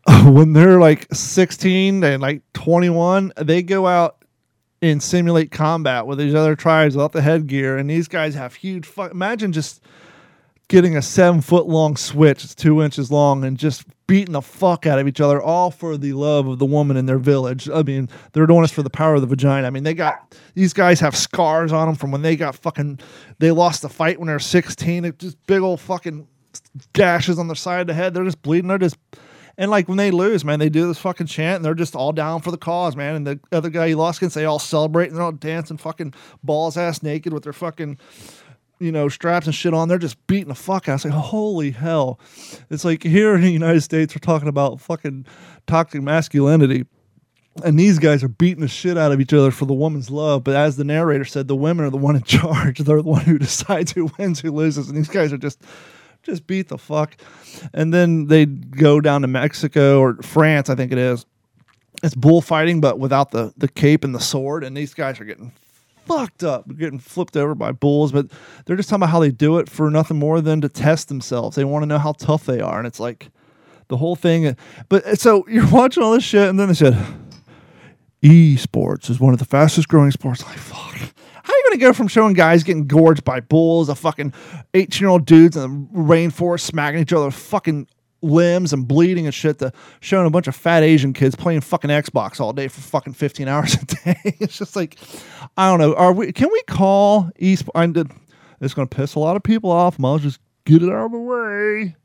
when they're like 16 and like 21, they go out and simulate combat with these other tribes without the headgear. And these guys have huge. Fu- Imagine just getting a seven foot long switch, it's two inches long, and just beating the fuck out of each other, all for the love of the woman in their village. I mean, they're doing this for the power of the vagina. I mean, they got these guys have scars on them from when they got fucking. They lost the fight when they were 16. It's just big old fucking gashes on the side of the head. They're just bleeding. They're just and like when they lose, man, they do this fucking chant and they're just all down for the cause, man. And the other guy he lost against, they all celebrate and they're all dancing fucking balls ass naked with their fucking, you know, straps and shit on. They're just beating the fuck out. It's like, holy hell. It's like here in the United States, we're talking about fucking toxic masculinity. And these guys are beating the shit out of each other for the woman's love. But as the narrator said, the women are the one in charge. They're the one who decides who wins, who loses. And these guys are just just beat the fuck. And then they go down to Mexico or France, I think it is. It's bullfighting, but without the the cape and the sword. And these guys are getting fucked up, getting flipped over by bulls. But they're just talking about how they do it for nothing more than to test themselves. They want to know how tough they are, and it's like the whole thing. But uh, so you're watching all this shit, and then they said, "Esports is one of the fastest growing sports." Like fuck. How are you going to go from showing guys getting gorged by bulls, a fucking 18 year old dudes in the rainforest smacking each other, fucking limbs and bleeding and shit, to showing a bunch of fat Asian kids playing fucking Xbox all day for fucking 15 hours a day? it's just like, I don't know. Are we? Can we call esports? I did. It's going to piss a lot of people off. I'll just get it out of the way.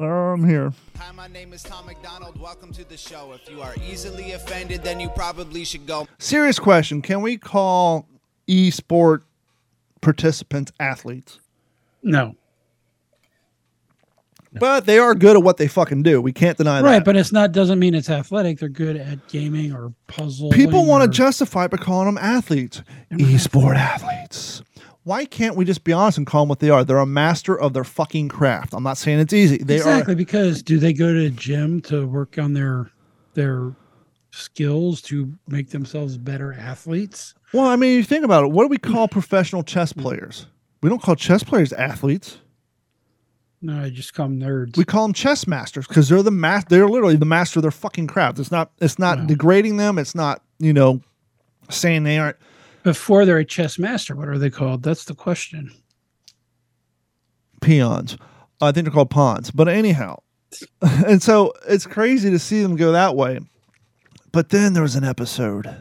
I'm here. Hi, my name is Tom MacDonald. Welcome to the show. If you are easily offended, then you probably should go. Serious question. Can we call e-sport participants athletes? No. But they are good at what they fucking do. We can't deny Right, that. Right, but it's not doesn't mean it's athletic. They're good at gaming or puzzle. People want to justify it by calling them athletes. E-sport athletes. Why can't we just be honest and call them what they are? They're a master of their fucking craft. I'm not saying it's easy. They exactly because do they go to a gym to work on their their skills to make themselves better athletes? Well, I mean, you think about it. What do we call professional chess players? We don't call chess players athletes. No, I just call them nerds. We call them chess masters because they're the mas- They're literally the master of their fucking craft. It's not. It's not degrading them. It's not. You know, saying they aren't. Before they're a chess master, what are they called? That's the question. peons. I think they're called pawns. But anyhow, and so it's crazy to see them go that way. But then there was an episode.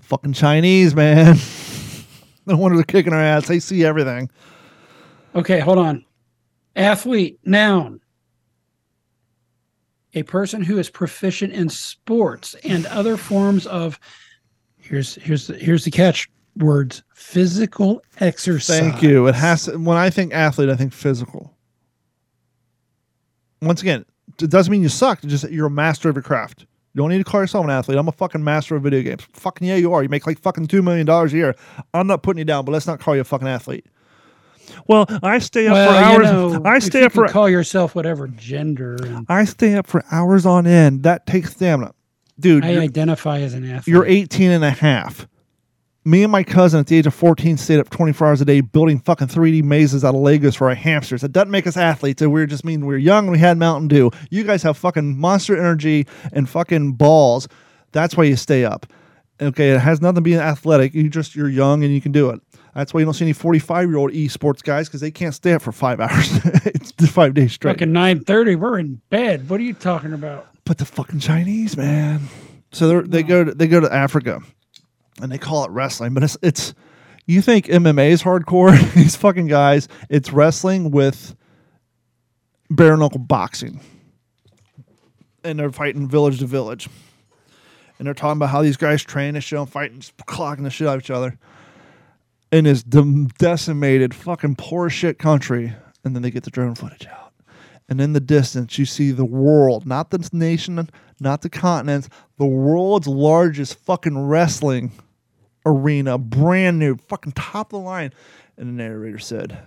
Fucking Chinese, man. no wonder they're kicking our ass. They see everything. Okay, hold on. Athlete, noun. A person who is proficient in sports and other forms of here's here's the, here's the catch words physical exercise. Thank you. It has to, when I think athlete, I think physical. Once again, it doesn't mean you suck. It's just that you're a master of your craft. You don't need to call yourself an athlete. I'm a fucking master of video games. Fucking yeah, you are. You make like fucking two million dollars a year. I'm not putting you down, but let's not call you a fucking athlete. Well, I stay up Well, for hours. you know, I stay up for call yourself whatever gender. And I stay up for hours on end. That takes stamina. Dude, I identify as an athlete. you're 18 and a half. Me and my cousin at the age of 14 stayed up 24 hours a day building fucking 3D mazes out of Legos for our hamsters. It doesn't make us athletes. It we're just mean we're young and we had Mountain Dew. You guys have fucking monster energy and fucking balls. That's why you stay up. Okay, it has nothing to be athletic. You just you're young and you can do it. That's why you don't see any 45 year old esports guys because they can't stay up for five hours, it's five days straight. fucking nine thirty. We're in bed. What are you talking about? but the fucking Chinese man. So they they go to they go to Africa, and they call it wrestling, but it's it's. You think MMA is hardcore? These fucking guys, it's wrestling with bare knuckle boxing, and they're fighting village to village, and they're talking about how these guys train and shit, and fighting, just clocking the shit out of each other, in dem- decimated fucking poor shit country, and then they get the drone footage out and in the distance you see the world, not the nation, not the continents, the world's largest fucking wrestling arena, brand new, fucking top of the line. And the narrator said,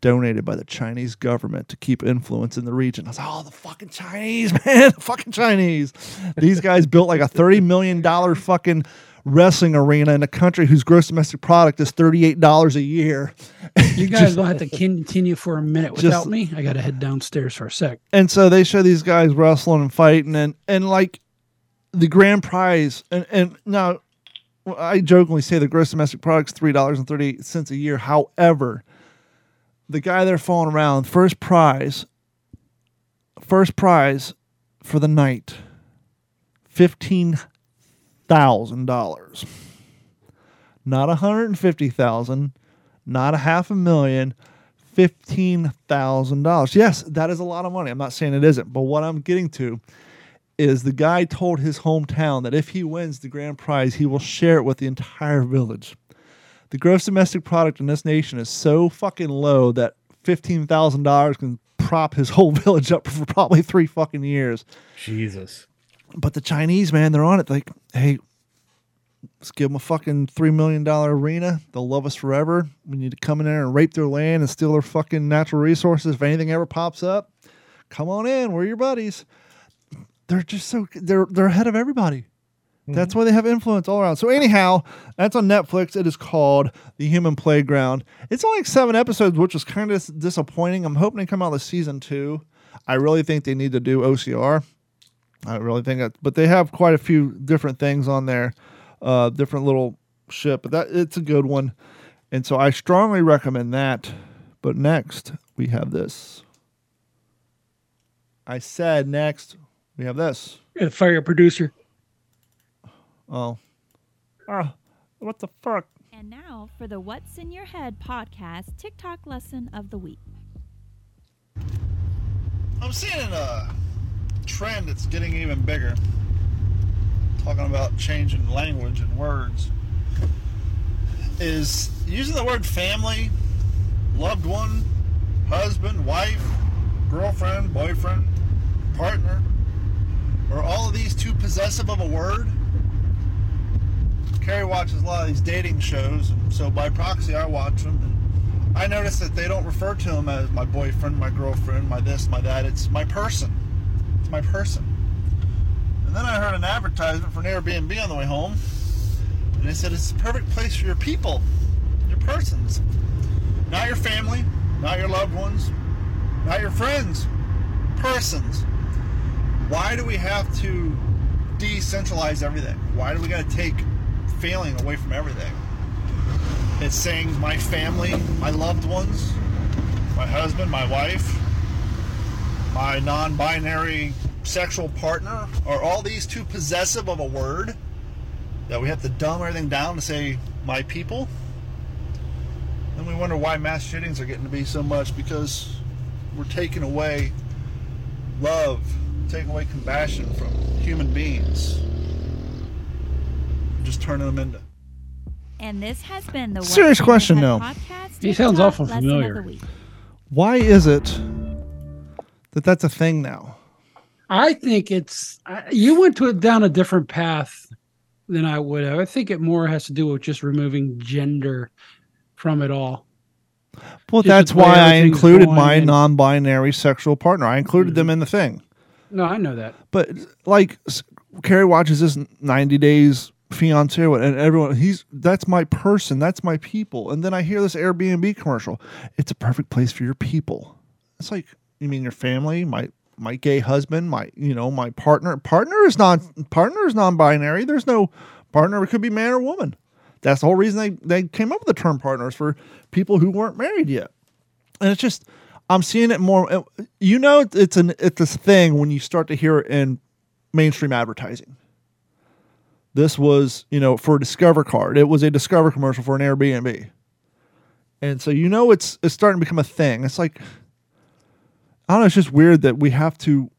donated by the Chinese government to keep influence in the region. I was like, oh, the fucking Chinese, man, the fucking Chinese. These guys built like a $30 million fucking wrestling arena in a country whose gross domestic product is $38 a year. You guys will have to continue for a minute Just- without me. I got to head downstairs for a sec. and so they show these guys wrestling and fighting and and like the grand prize and and now I jokingly say the gross domestic product's three dollars and thirty eight cents a year. However, the guy they're falling around first prize, first prize for the night, fifteen thousand dollars, not a hundred and fifty thousand, not a half a million, fifteen thousand dollars. Yes, that is a lot of money. I'm not saying it isn't, but what I'm getting to is the guy told his hometown that if he wins the grand prize, he will share it with the entire village. The gross domestic product in this nation is so fucking low that fifteen thousand dollars can prop his whole village up for probably three fucking years. Jesus. But the Chinese, man, they're on it. Like, hey, let's give them a fucking three million dollar arena. They'll love us forever. We need to come in there and rape their land and steal their fucking natural resources. If anything ever pops up, come on in. We're your buddies. They're just so they're they're ahead of everybody. Mm-hmm. That's why they have influence all around. So anyhow, that's on Netflix. It is called The Human Playground. It's only like seven episodes, which is kind of disappointing. I'm hoping to come out with season two. I really think they need to do OCR. I really think that, but they have quite a few different things on there, uh, different little shit. But that it's a good one, and so I strongly recommend that. But next we have this. I said next we have this. Gotta fire your producer. Oh, ah, what the fuck? And now for the What's in Your Head podcast TikTok lesson of the week. I'm seeing a trend that's getting even bigger. Talking about changing language and words. Is using the word family, loved one, husband, wife, girlfriend, boyfriend, partner. Are all of these too possessive of a word? Carrie watches a lot of these dating shows, and so by proxy, I watch them. And I notice that they don't refer to him as my boyfriend, my girlfriend, my this, my that. It's my person. My person. And then I heard an advertisement for an Airbnb on the way home, and they said it's the perfect place for your people, your persons, not your family, not your loved ones, not your friends, persons. Why do we have to decentralize everything? Why do we got to take failing away from everything? It's saying my family, my loved ones, my husband, my wife, my non binary sexual partner. Are all these too possessive of a word that we have to dumb everything down to say my people? Then we wonder why mass shootings are getting to be so much because we're taking away love, taking away compassion from human beings, just turning them into And this has been the What's Serious in Your question, Head though. podcast He sounds awful familiar. Why is it that that's a thing now? I think it's you went to it down a different path than I would have. I think it more has to do with just removing gender from it all. Well, Just that's why I included my and- non-binary sexual partner. I included mm-hmm. them in the thing. No, I know that. But like Carrie watches this 90 days fiance and everyone he's that's my person, that's my people. And then I hear this Airbnb commercial. It's a perfect place for your people. It's like you mean your family, my my gay husband, my you know, my partner. Partner is non partner is non-binary. There's no partner. It could be man or woman. That's the whole reason they, they came up with the term partners for people who weren't married yet. And it's just I'm seeing it more. uh, You know, it's an it's this thing when you start to hear it in mainstream advertising. This was, you know, for a Discover card. It was a Discover commercial for an Airbnb, and so you know it's it's starting to become a thing. It's like I don't know. It's just weird that we have to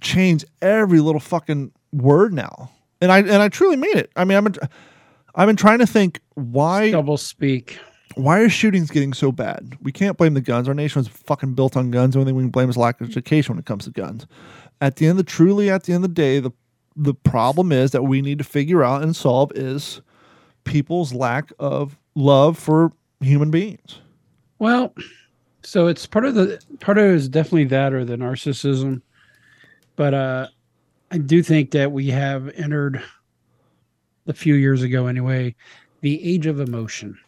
change every little fucking word now, and I and I truly mean it. I mean, I've been I've been trying to think why Double speak. why are shootings getting so bad? We can't blame the guns. Our nation was fucking built on guns. The only thing we can blame is lack of education when it comes to guns. At the end of the truly, at the end of the day, the the problem is that we need to figure out and solve is people's lack of love for human beings. Well, So it's part of the part of it is definitely that or the narcissism. But uh I do think that we have entered a few years ago anyway, the age of emotion.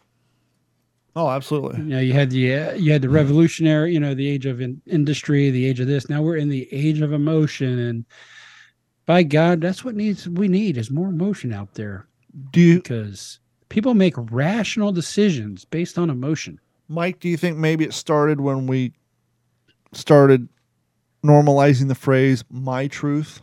Oh, absolutely. You know, you had the uh, you had the revolutionary, you know, the age of in- industry, the age of this. Now we're in the age of emotion, and by God, that's what needs we need is more emotion out there Do you, because people make rational decisions based on emotion. Mike? Do you think maybe it started when we started normalizing the phrase "my truth"?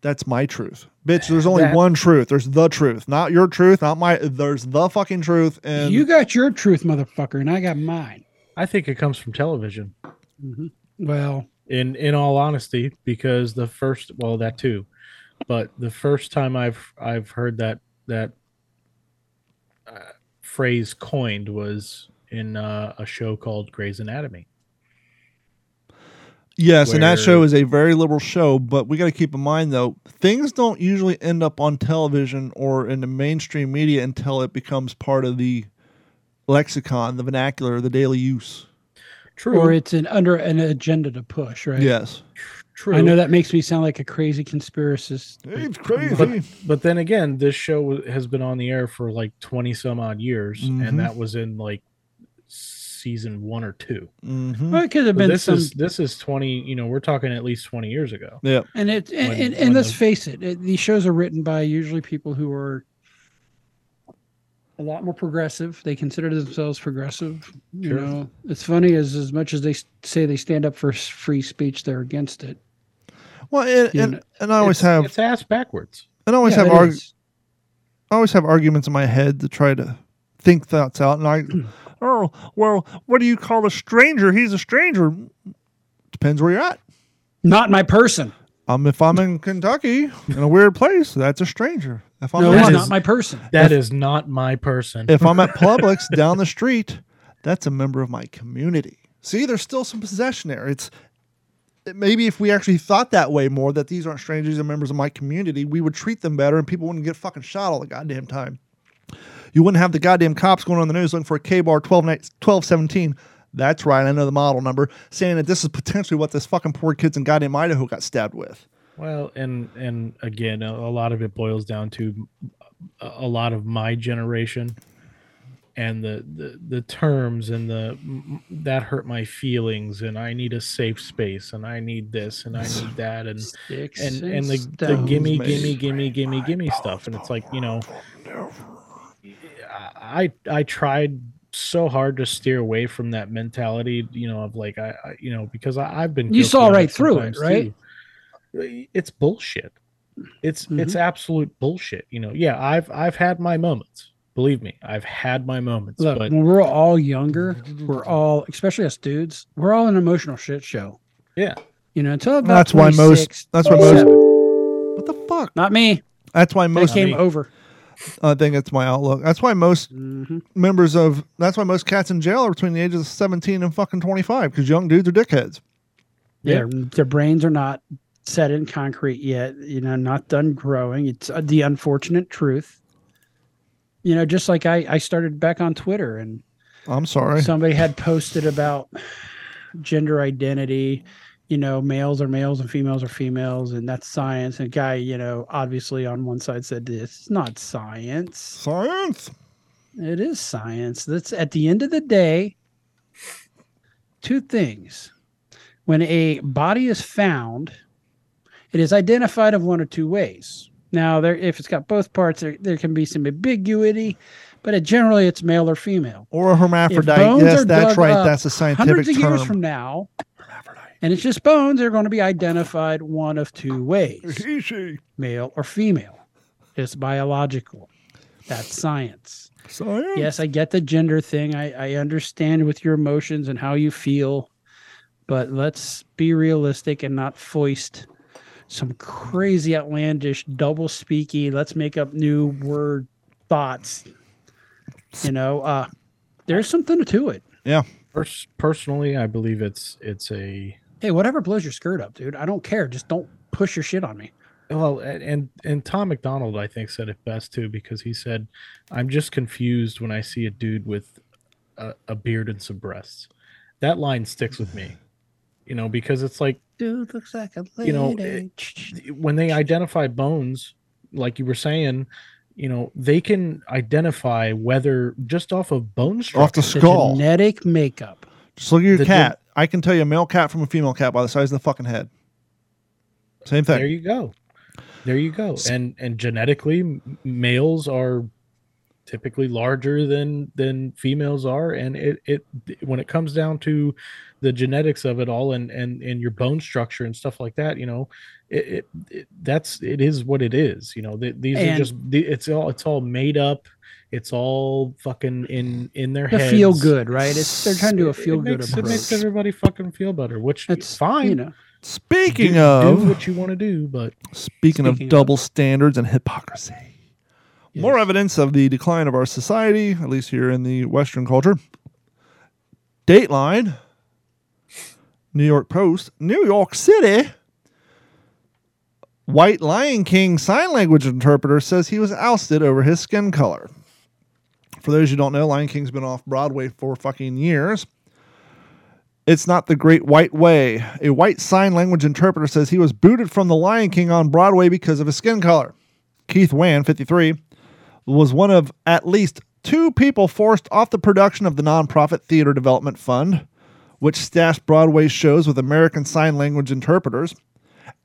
That's my truth, bitch. There's only That- one truth. There's the truth, not your truth, not my. There's the fucking truth, and you got your truth, motherfucker, and I got mine. I think it comes from television. hmm Well, in in all honesty because the first well that too but the first time i've i've heard that that phrase coined was in uh, a show called Grey's Anatomy. Yes, and that show is a very liberal show, but we got to keep in mind though, things don't usually end up on television or in the mainstream media until it becomes part of the lexicon, the vernacular, the daily use. True, or it's an under an agenda to push, right? Yes. True. I know that makes me sound like a crazy conspiracist. It's crazy. But, but then again, this show has been on the air for like twenty some odd years, Mhm. and that was in like season one or two. hmm Well, it could have So been this some, is this is twenty. You know, we're talking at least twenty years ago. Yeah. and it and, when- and, and when let's the- face it, it, these shows are written by usually people who are a lot more progressive. They consider themselves progressive. You Sure. know, it's funny as as much as they say they stand up for free speech, they're against it. Well, and, and, and I always It's- have it's ass backwards. and I always Yeah, have arg- I always have arguments in my head to try to think thoughts out, and I, oh well, what do you call a stranger? He's a stranger. Depends where you're at. not my person. Um, if I'm in Kentucky in a weird place, that's a stranger. If I'm No, in it's my- not my person. That is not my person. if I'm at Publix down the street, that's a member of my community. See, there's still some possession there. It's it- maybe if we actually thought that way more, that these aren't strangers and members of my community, we would treat them better, and people wouldn't get fucking shot all the goddamn time. You wouldn't have the goddamn cops going on the news looking for a Ka-Bar 12 night- 1217. That's right, I know the model number, saying that this is potentially what this fucking poor kids in goddamn Idaho got stabbed with. Well, and and again, a, a lot of it boils down to a, a lot of my generation and the, the the terms and the that hurt my feelings and I need a safe space and I need this and I need that and and and the, the gimme gimme gimme gimme gimme stuff and it's like you know I I tried so hard to steer away from that mentality you know of like I, I you know because I, I've been You saw right through it, right? too. It's bullshit it's Mm-hmm. it's absolute bullshit you know yeah I've I've had my moments believe me I've had my moments Look, but when we're all younger, we're all, especially us dudes, we're all an emotional shit show. yeah You know, until about That's why most- that's why most- What the fuck? Not me. That's why That most. came me. over. I think it's my outlook. That's why most hmm members of that's why most cats in jail are between the ages of 17 and fucking 25 because young dudes are dickheads Their, their brains are not set in concrete yet. You know, not done growing. It's uh, the unfortunate truth. You know, just like I, I started back on Twitter and i'm sorry somebody had posted about gender identity you know males are males and females are females and that's science and guy you know obviously on one side said this it's not science science it is science that's at the end of the day two things when a body is found it is identified of one or two ways now there if it's got both parts there, there can be some ambiguity but it, generally it's male or female or a hermaphrodite yes that's right up that's a scientific hundreds of years from now, and it's just bones, they're going to be identified one of two ways Easy. male or female. It's biological. That's science. science Yes, I get the gender thing. I, I understand with your emotions and how you feel, but let's be realistic and not foist some crazy, outlandish, double speaky, let's make up new word thoughts. You know, uh, there's something to it. Yeah Pers- personally I believe it's it's a Hey, whatever blows your skirt up, dude. I don't care. Just don't push your shit on me. Well, a- and and Tom MacDonald, I think, said it best too because he said, "I'm just confused when I see a dude with a, a beard and some breasts. That line sticks with me, you know, because it's like Dude looks like a lady. You know, eh, lady. when they identify bones, like you were saying, you know, they can identify whether just off of bone structure. Off the The skull. genetic makeup. Just look at your The cat. I can tell you a male cat from a female cat by the size of the fucking head. Same thing. There you go. There you go. And and genetically, males are typically larger than than females are, and it it when it comes down to the genetics of it all and and and your bone structure and stuff like that, you know, it, it, it that's it is what it is. You know, th- these are just the- it's all it's all made up. It's all fucking in in their The heads. feel good, right? It's they're trying to do a feel it good makes, it makes everybody fucking feel better, which It's fine. You know, Speaking do, of do what you want to do, but speaking, of Speaking of- double standards and hypocrisy. More evidence of the decline of our society, at least here in the Western culture. Dateline, New York Post, New York City. White Lion King sign language interpreter says he was ousted over his skin color. For those who don't know, Lion King's been off Broadway for fucking years. It's not the great white way. A white sign language interpreter says he was booted from The Lion King on Broadway because of his skin color. Keith Wann, 53, was one of at least two people forced off the production of the nonprofit Theater Development Fund, which staffs Broadway shows with American Sign Language interpreters,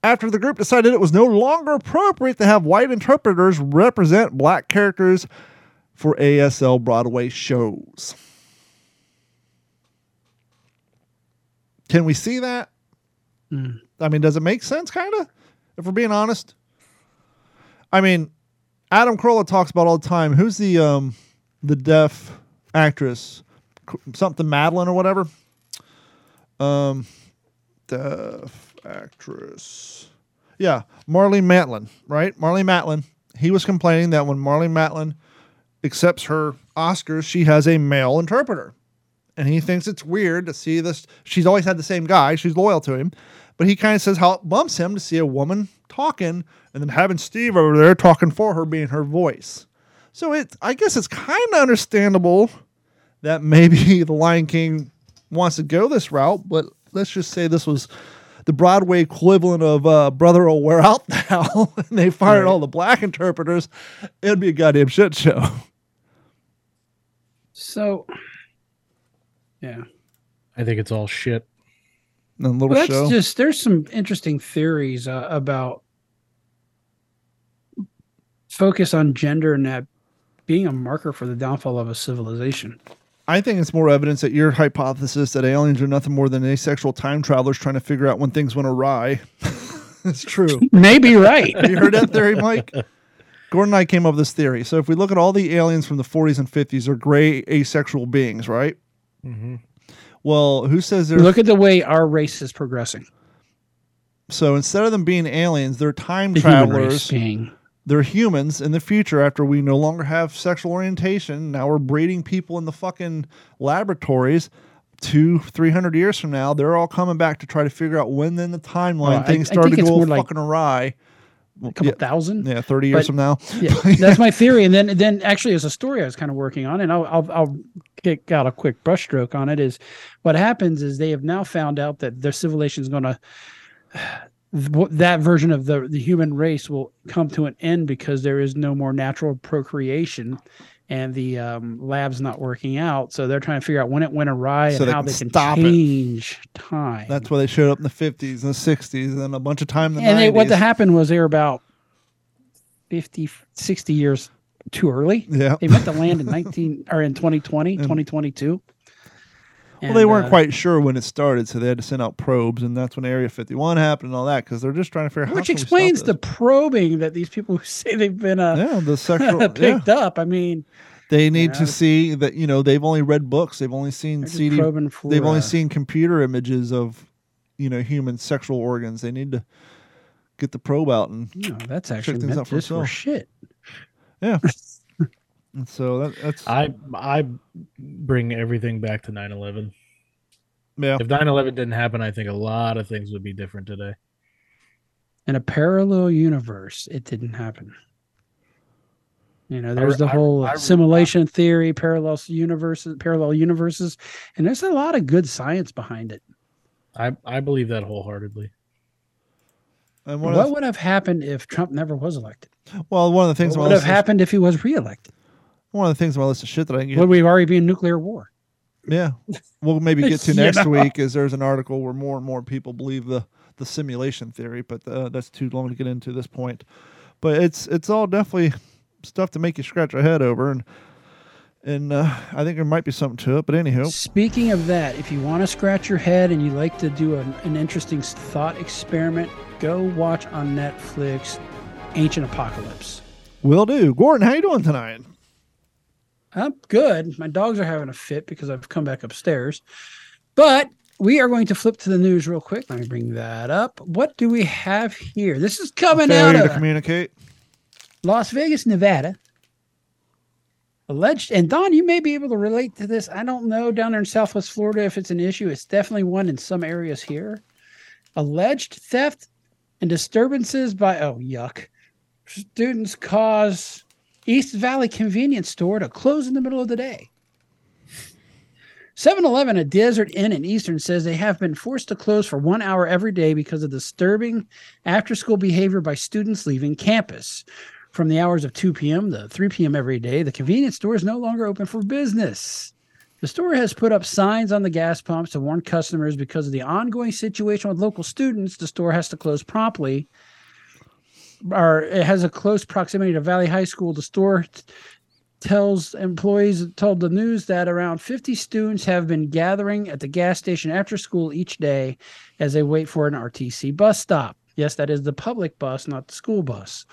after the group decided it was no longer appropriate to have white interpreters represent black characters for ASL Broadway shows. Can we see that? Mm. I mean, does it make sense, kind of? If we're being honest. I mean, Adam Carolla talks about all the time. Who's the um the deaf actress? Something Madeline or whatever. Um, deaf actress. Yeah, Marlene Matlin, right? Marlene Matlin. He was complaining that when Marlene Matlin accepts her Oscars, she has a male interpreter. And he thinks it's weird to see this. She's always had the same guy. She's loyal to him. But he kind of says how it bumps him to see a woman talking and then having Steve over there talking for her being her voice. So it I guess it's kind of understandable that maybe the Lion King wants to go this route, but let's just say this was the Broadway equivalent of uh, Brother will wear out now, and they fired Right. all the black interpreters. It'd be a goddamn shit show. so yeah. I think it's all shit. And a little Well, that's show. just there's some interesting theories uh, about focus on gender and that being a marker for the downfall of a civilization. I think it's more evidence that your hypothesis that aliens are nothing more than asexual time travelers trying to figure out when things went awry. it's true. Maybe right. Have you heard that theory, Mike? Gordon and I came up with this theory. So if we look at all the aliens from the 40s and 50s, they're gray asexual beings, right? Mm-hmm. Well, who says they're Look at the way our race is progressing. so instead of them being aliens, they're time The human race travelers. being They're humans in the future after we no longer have sexual orientation. Now we're breeding people in the fucking laboratories. Two, three hundred years from now, they're all coming back to try to figure out when in the timeline Well, I- things I started think to it's go more like fucking awry. A couple yeah, thousand. yeah, thirty years But- from now. yeah, that's my theory. And then, then actually, as a story I was kind of working on, and I'll, I'll, I'll kick out a quick brushstroke on it. Is what happens is they have now found out that their civilization is going to that version of the the human race will come to an end because there is no more natural procreation. And the um, lab's not working out, so they're trying to figure out when it went awry So and they how can they can stop it. change time. That's why they showed up in the fifties and the sixties, and then a bunch of time in the and they, what 90s. happened was they were about 50 60 years too early Yeah. they meant to land in 19 or in 2020 And- Well, they weren't uh, quite sure when it started, so they had to send out probes, and that's when Area 51 happened and all that, because they're just trying to figure out how which explains the probing that these people who say they've been uh, yeah the sexual yeah. picked up i mean They need Yeah. to see that you know they've only read books, they've only seen CD, for they've only uh, seen computer images of you know human sexual organs. They need to get the probe out, and, no, that's actually things meant out for just for itself. shit and so that, that's I I bring everything back to 9/11. yeah. If 9/11 didn't happen, I think a lot of things would be different today. in a parallel universe it didn't happen You know, there's re- the I- whole I re- simulation theory, parallel universes, parallel universes, and there's a lot of good science behind it. I I believe that wholeheartedly. And one what of would have happened if Trump never was elected? well, one of the things What would have happened if he was reelected? One of the things on my list of shit that I can get Would we already be in nuclear war? Yeah, we'll maybe get to next know? week. Is there's an article where more and more people believe the the simulation theory, but uh, that's too long to get into this point. But it's it's all definitely stuff to make you scratch your head over, and and uh, I think there might be something to it. But anywho, Speaking of that, if you want to scratch your head and you like to do an, an interesting thought experiment, go watch on Netflix Ancient Apocalypse. will do. Gordon, how you doing tonight? I'm good. My dogs are having a fit because I've come back upstairs. But we are going to flip to the news real quick. Let me bring that up. What do we have here? This is coming out Failure to communicate. Las Vegas, Nevada. Alleged, and Don, you may be able to relate to this. I don't know down there in Southwest Florida if it's an issue. It's definitely one in some areas here. Alleged theft and disturbances by, oh, yuck. Students cause East Valley convenience store to close in the middle of the day. 7 Eleven, a desert inn in Eastern, says they have been forced to close for one hour every day because of disturbing after school behavior by students leaving campus. From the hours of 2 p.m. to 3 p.m. every day, the convenience store is no longer open for business. The store has put up signs on the gas pumps to warn customers because of the ongoing situation with local students. The store has to close promptly, or it has a close proximity to Valley High School. The store tells employees told the news that around 50 students have been gathering at the gas station after school each day as they wait for an RTC bus stop. Yes, that is the public bus, not the school bus.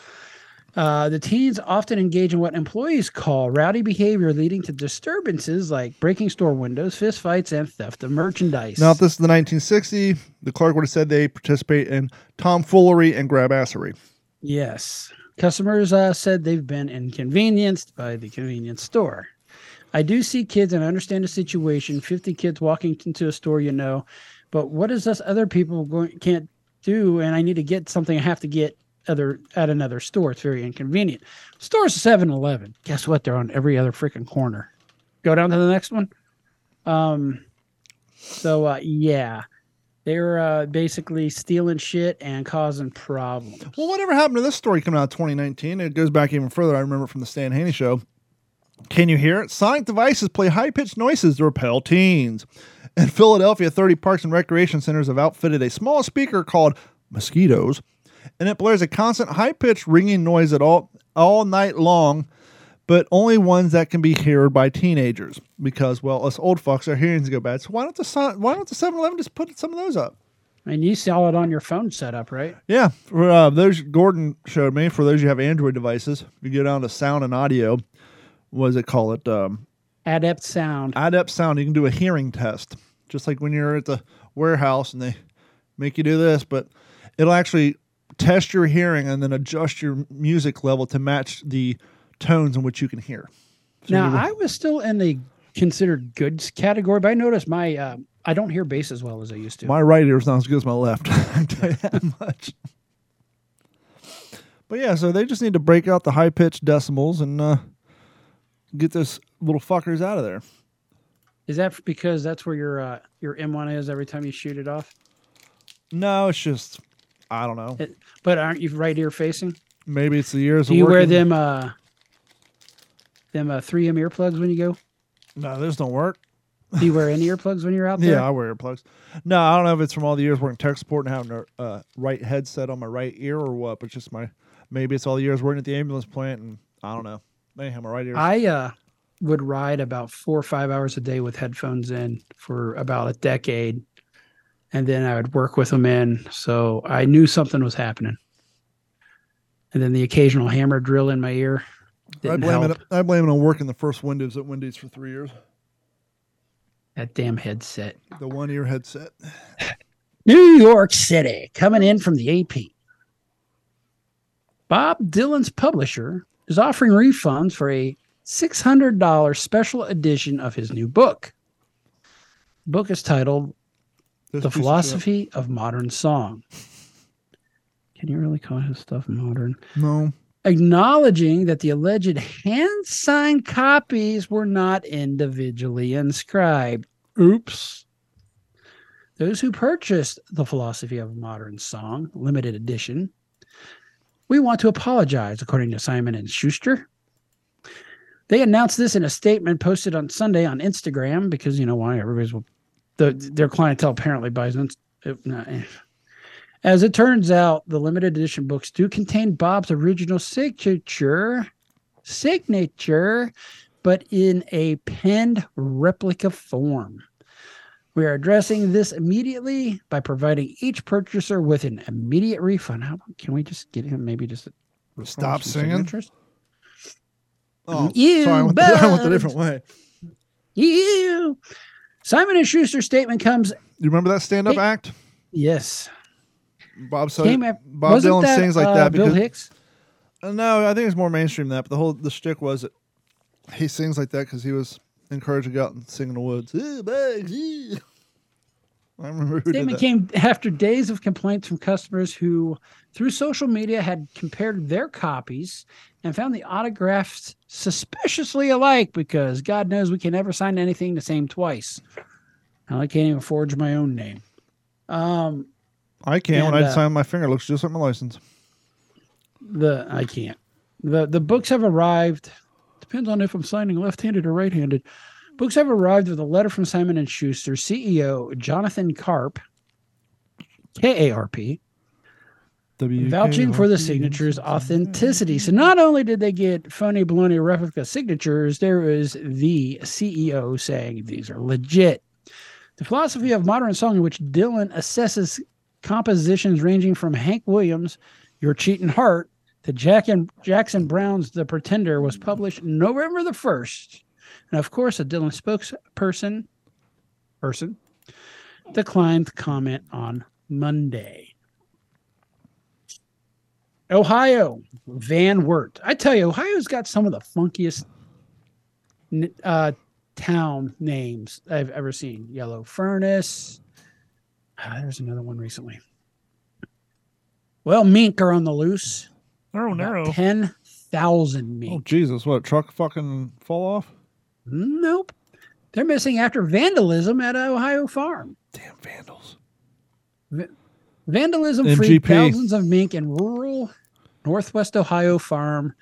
Uh, the teens often engage in what employees call rowdy behavior, leading to disturbances like breaking store windows, fistfights, and theft of merchandise. Now, if this is the 1960, the clerk would have said they participate in tomfoolery and grabassery. Yes. Customers uh, said they've been inconvenienced by the convenience store. I do see kids and I understand the situation. 50 kids walking into a store, you know, but what is this other people going can't do? And I need to get something I have to get other at another store. It's very inconvenient. Store's 7 Eleven. Guess what? They're on every other freaking corner. Go down to the next one. Um, so uh, yeah, they're uh, basically stealing shit and causing problems. Well, whatever happened to this story coming out of 2019? It goes back even further. I remember from the Stan Haney show. Can you hear it? Sonic devices play high pitched noises to repel teens. In Philadelphia, 30 parks and recreation centers have outfitted a small speaker called Mosquitoes, and it blares a constant high pitched ringing noise at all all night long, but only ones that can be heard by teenagers. Because well, us old fucks our hearings go bad. So why don't the why don't the 7-Eleven just put some of those up? And you saw it on your phone setup, right? Yeah, for uh, those Gordon showed me. For those you have Android devices, you go down to sound and audio. What does it call it? Um, Adapt Sound. Adapt Sound. You can do a hearing test, just like when you're at the warehouse and they make you do this, but it'll actually test your hearing and then adjust your music level to match the tones in which you can hear. So Now you- I was still in the considered goods category, but I noticed my uh, I don't hear bass as well as I used to. My right ear is not as good as my left. I tell you that much. But yeah, so they just need to break out the high pitched decimals and uh, get those little fuckers out of there. Is that because that's where your uh, your M1 is every time you shoot it off? No, it's just I don't know. It, but aren't you right ear facing? Maybe it's the years. Do you wear them uh them uh, 3M earplugs when you go? No, those don't work. Do you wear any earplugs when you're out there? Yeah, I wear earplugs. No, I don't know if it's from all the years working tech support and having a uh, right headset on my right ear or what, but just my maybe it's all the years working at the ambulance plant and I don't know. Anyhow, my right ear. I uh would ride about four or five hours a day with headphones in for about a decade, and then I would work with them in, so I knew something was happening. And then the occasional hammer drill in my ear I didn't blame help. it. I blame it on working the first Windows at Wendy's for three years. That damn headset. The one ear headset. New York City, coming in from the AP. Bob Dylan's publisher is offering refunds for a $600 special edition of his new book. The book is titled This The piece of. Philosophy of Modern Song. Can you really call his stuff modern? No. Acknowledging that the alleged hand signed copies were not individually inscribed. Oops. Those who purchased the Philosophy of Modern Song limited edition, we want to apologize, according to Simon and Schuster. They announced this in a statement posted on Sunday on Instagram because you know why everybody's the their clientele apparently buys them. As it turns out, the limited edition books do contain Bob's original signature, signature, but in a penned replica form. We are addressing this immediately by providing each purchaser with an immediate refund. How can we just get him maybe just Stop singing? signatures? Oh, You sorry, I went, the, I went the different way. You. Simon and Schuster's statement comes. You remember that stand-up act? Yes. Bob said Came Bob wasn't Dylan that, sings like uh, that Bill because Hicks. Uh, no, I think it's more mainstream than that. But the whole the shtick was that he sings like that because he was encouraged to go out and sing in the woods. I remember who did Statement came after days of complaints from customers who, through social media, had compared their copies and found the autographs suspiciously alike because God knows we can never sign anything the same twice. I can't even forge my own name. Um, I can when I uh, sign my finger. It looks just like my license. the I can't. the The books have arrived. Depends on if I'm signing left-handed or right-handed. Books have arrived with a letter from Simon and Schuster CEO Jonathan Karp, K A R P, vouching for the signatures authenticity. So not only did they get phony baloney replica signatures, there is the CEO saying these are legit. The philosophy of modern song in which Dylan assesses compositions ranging from Hank Williams, Your Cheating Heart, to Jack and Jackson Browne's The Pretender was published November the 1st. And of course, a Dylan spokesperson person declined to comment on Monday. Ohio, Van Wert. I tell you, Ohio's got some of the funkiest uh, town names I've ever seen. Yellow Furnace. Ah, there's another one recently. Well, mink are on the loose. Oh no! 10,000 mink. Oh mink. Jesus! What a truck fucking fall off? Nope. They're missing after vandalism at an Ohio farm. Damn vandals! Vandalism freed thousands of mink in rural Northwest Ohio farm,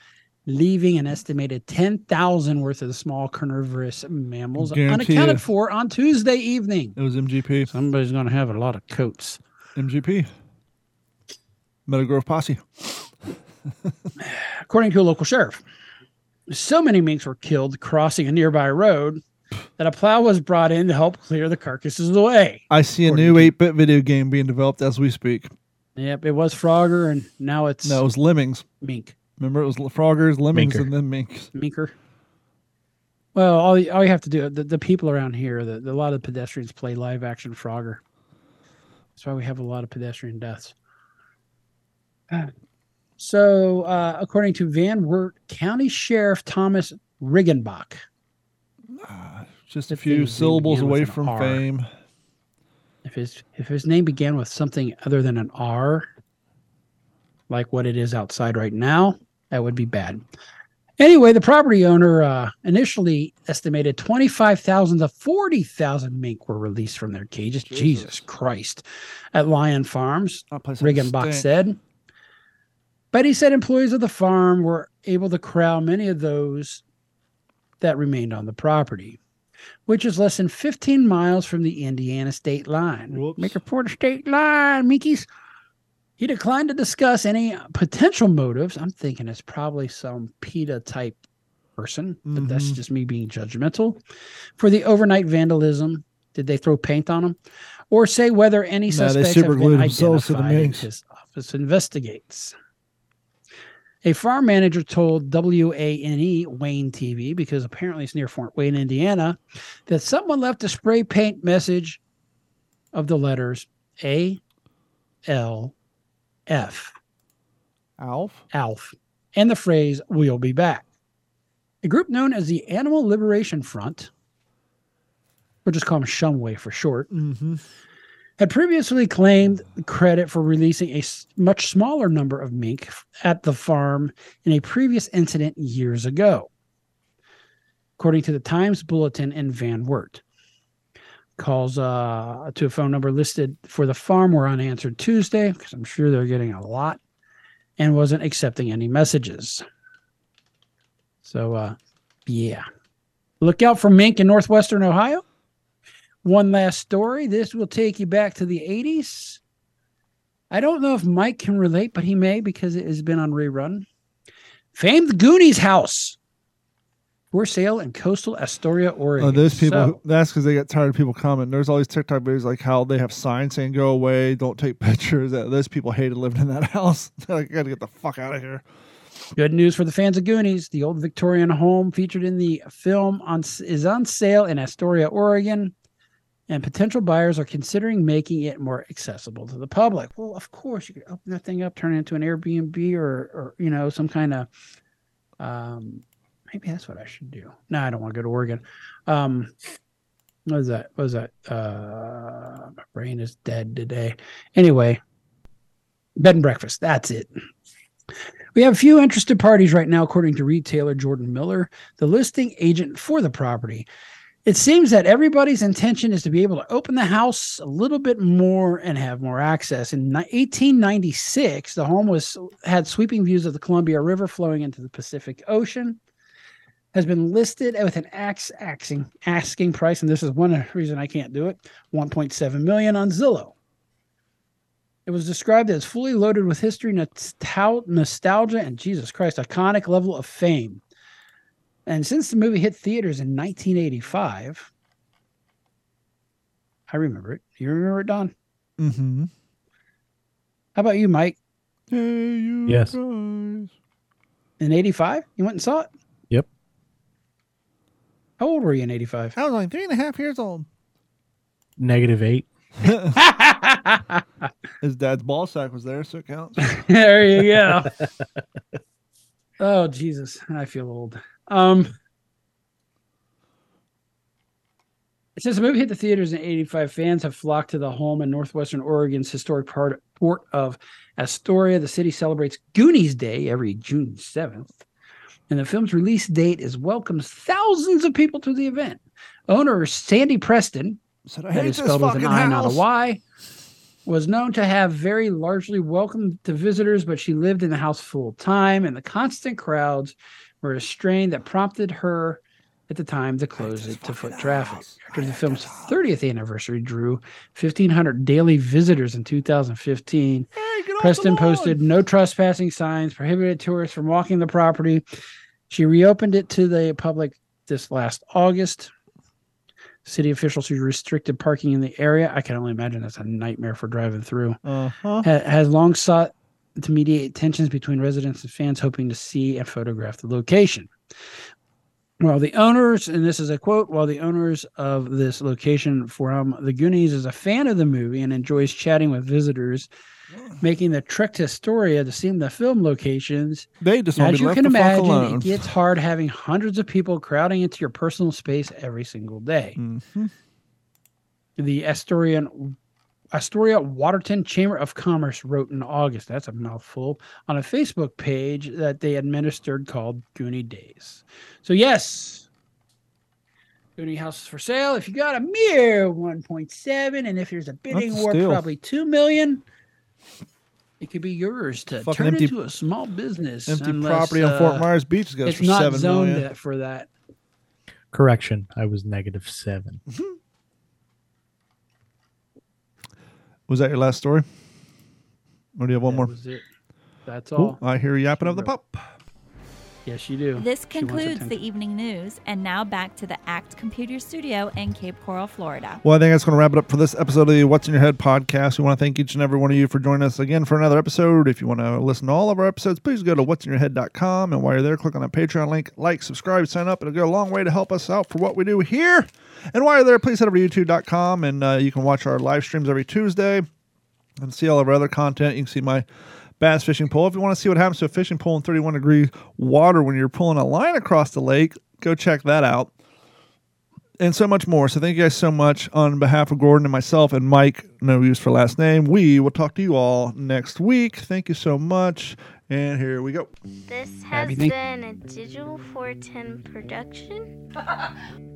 leaving an estimated 10,000 worth of small carnivorous mammals Guarantee unaccounted you. for on Tuesday evening. It was MGP. Somebody's going to have a lot of coats. MGP. Meadow Grove Posse. According to a local sheriff, so many minks were killed crossing a nearby road that a plow was brought in to help clear the carcasses away. I see a new 8-bit video game being developed as we speak. Yep, it was Frogger, and now it's No, it was Lemmings. mink. Remember, it was Froggers, Lemmings, Minker. and then Minks. Minker. Well, all you, all you have to do the, the people around here, the, the- a lot of pedestrians play live action Frogger. That's why we have a lot of pedestrian deaths. So, uh, according to Van Wert County Sheriff Thomas Riggenbach, Just a few syllables away from R. fame. if his if his name began with something other than an R, like what it is outside right now, that would be bad. Anyway, the property owner uh, initially estimated 25,000 to 40,000 mink were released from their cages. Jesus, Jesus. Christ. At Lion Farms, That place had to Riggenbach said. But he said employees of the farm were able to corral many of those that remained on the property, which is less than 15 miles from the Indiana state line. Whoops. Make report to state line, Minkies. He declined to discuss any potential motives. I'm thinking it's probably some PETA type person, but that's Mhm. just me being judgmental. For the overnight vandalism, did they throw paint on him? Or say whether any they suspects have been superglued to the identified his office investigates. A farm manager told WANE Wayne TV, because apparently it's near Fort Wayne, Indiana, that someone left a spray paint message of the letters A L F, Alf? ALF, and the phrase, We'll be back. A group known as the Animal Liberation Front, we'll just call them Shumway for short, Mm-hmm. had previously claimed credit for releasing a much smaller number of mink at the farm in a previous incident years ago, according to the Times Bulletin and Van Wert. Calls uh, to a phone number listed for the farm were unanswered Tuesday because I'm sure they're getting a lot and wasn't accepting any messages. So, uh, yeah. Look out for mink in northwestern Ohio. One last story. This will take you back to the 80s. I don't know if Mike can relate, but he may because it has been on rerun. Famed Goonies house for sale in coastal Astoria, Oregon. Oh, those people, so, that's because they got tired of people commenting. There's all these TikTok videos like how they have signs saying "Go away, don't take pictures." Those people hated living in that house. They're like, "Got to get the fuck out of here." Good news for the fans of Goonies. The old Victorian home featured in the film on is on sale in Astoria, Oregon, and potential buyers are considering making it more accessible to the public. Well, of course, you could open that thing up, turn it into an Airbnb or, or you know, some kind of. Um, maybe that's what I should do. No, I don't want to go to Oregon. Um, what is that? What is that? Uh, my brain is dead today. Anyway, bed and breakfast. That's it. We have a few interested parties right now, according to retailer Jordan Miller, the listing agent for the property. It seems that everybody's intention is to be able to open the house a little bit more and have more access. In 1896, the home was had sweeping views of the Columbia River flowing into the Pacific Ocean. Has been listed with an ax asking asking price, and this is one reason I can't do it: 1.7 million on Zillow. It was described as fully loaded with history, nostal- nostalgia, and Jesus Christ, iconic level of fame. And since the movie hit theaters in 1985, I remember it. You remember it, Don? Mm-hmm. How about you, Mike? Hey, you Yes. guys. In 85? You went and saw it? Yep. How old were you in 85? I was like three and a half years old. Negative eight. His dad's ball sack was there, so it counts. there you go. oh Jesus, I feel old. Um, since the movie hit the theaters in '85, fans have flocked to the home in northwestern Oregon's historic part, port of Astoria. The city celebrates Goonies Day every June 7th, and the film's release date is welcomes thousands of people to the event. Owner Sandy Preston, Said I that is spelled with an I, not a. Y, was known to have very largely welcomed to visitors, but she lived in the house full time, and the constant crowds were a strain that prompted her at the time to close it to foot traffic. house. After the film's 30th anniversary drew 1,500 daily visitors in 2015, Hey, Preston posted no trespassing signs, prohibited tourists from walking the property. She reopened it to the public this last August. City officials who restricted parking in the area. I can only imagine that's a nightmare for driving through. Uh-huh. Ha- has long sought to mediate tensions between residents and fans, hoping to see and photograph the location. While the owners, and this is a quote, while the owners of this location from the Goonies is a fan of the movie and enjoys chatting with visitors, making the trek to Astoria to see the film locations, They just as you can imagine, it gets hard having hundreds of people crowding into your personal space every single day. Mhm. The Astorian Astoria Warrenton Chamber of Commerce wrote in August, that's a mouthful, on a Facebook page that they administered called Goonie Days. So yes, Goonie House is for sale. If you got a mere 1.7, and if there's a bidding war, probably 2 million, it could be yours to Fucking turn empty- into a small business. Empty unless, property on Fort uh, Myers Beach goes It's for not seven zoned million. that- for that. Correction. I was negative seven. Was that your last story? Or do you have one That more? was it. That's Cool. all. I hear you yapping of the Wrote. pup. Yes, you do. This concludes the evening news, and now back to the ACT Computer Studio in Cape Coral, Florida. Well, I think that's going to wrap it up for this episode of the What's in Your Head podcast. We want to thank each and every one of you for joining us again for another episode. If you want to listen to all of our episodes, please go to what'sinyourhead.com. And while you're there, click on that Patreon link, like, subscribe, sign up. It'll go a long way to help us out for what we do here. And while you're there, please head over to youtube.com and uh, you can watch our live streams every Tuesday and see all of our other content. You can see my bass fishing pole. If you want to see what happens to a fishing pole in 31 degree water when you're pulling a line across the lake, go check that out. and so much more. So thank you guys so much on behalf of Gordon and myself and Mike, no use for last name. We will talk to you all next week. Thank you so much. And here we go. This has Happy been a Digital 410 production.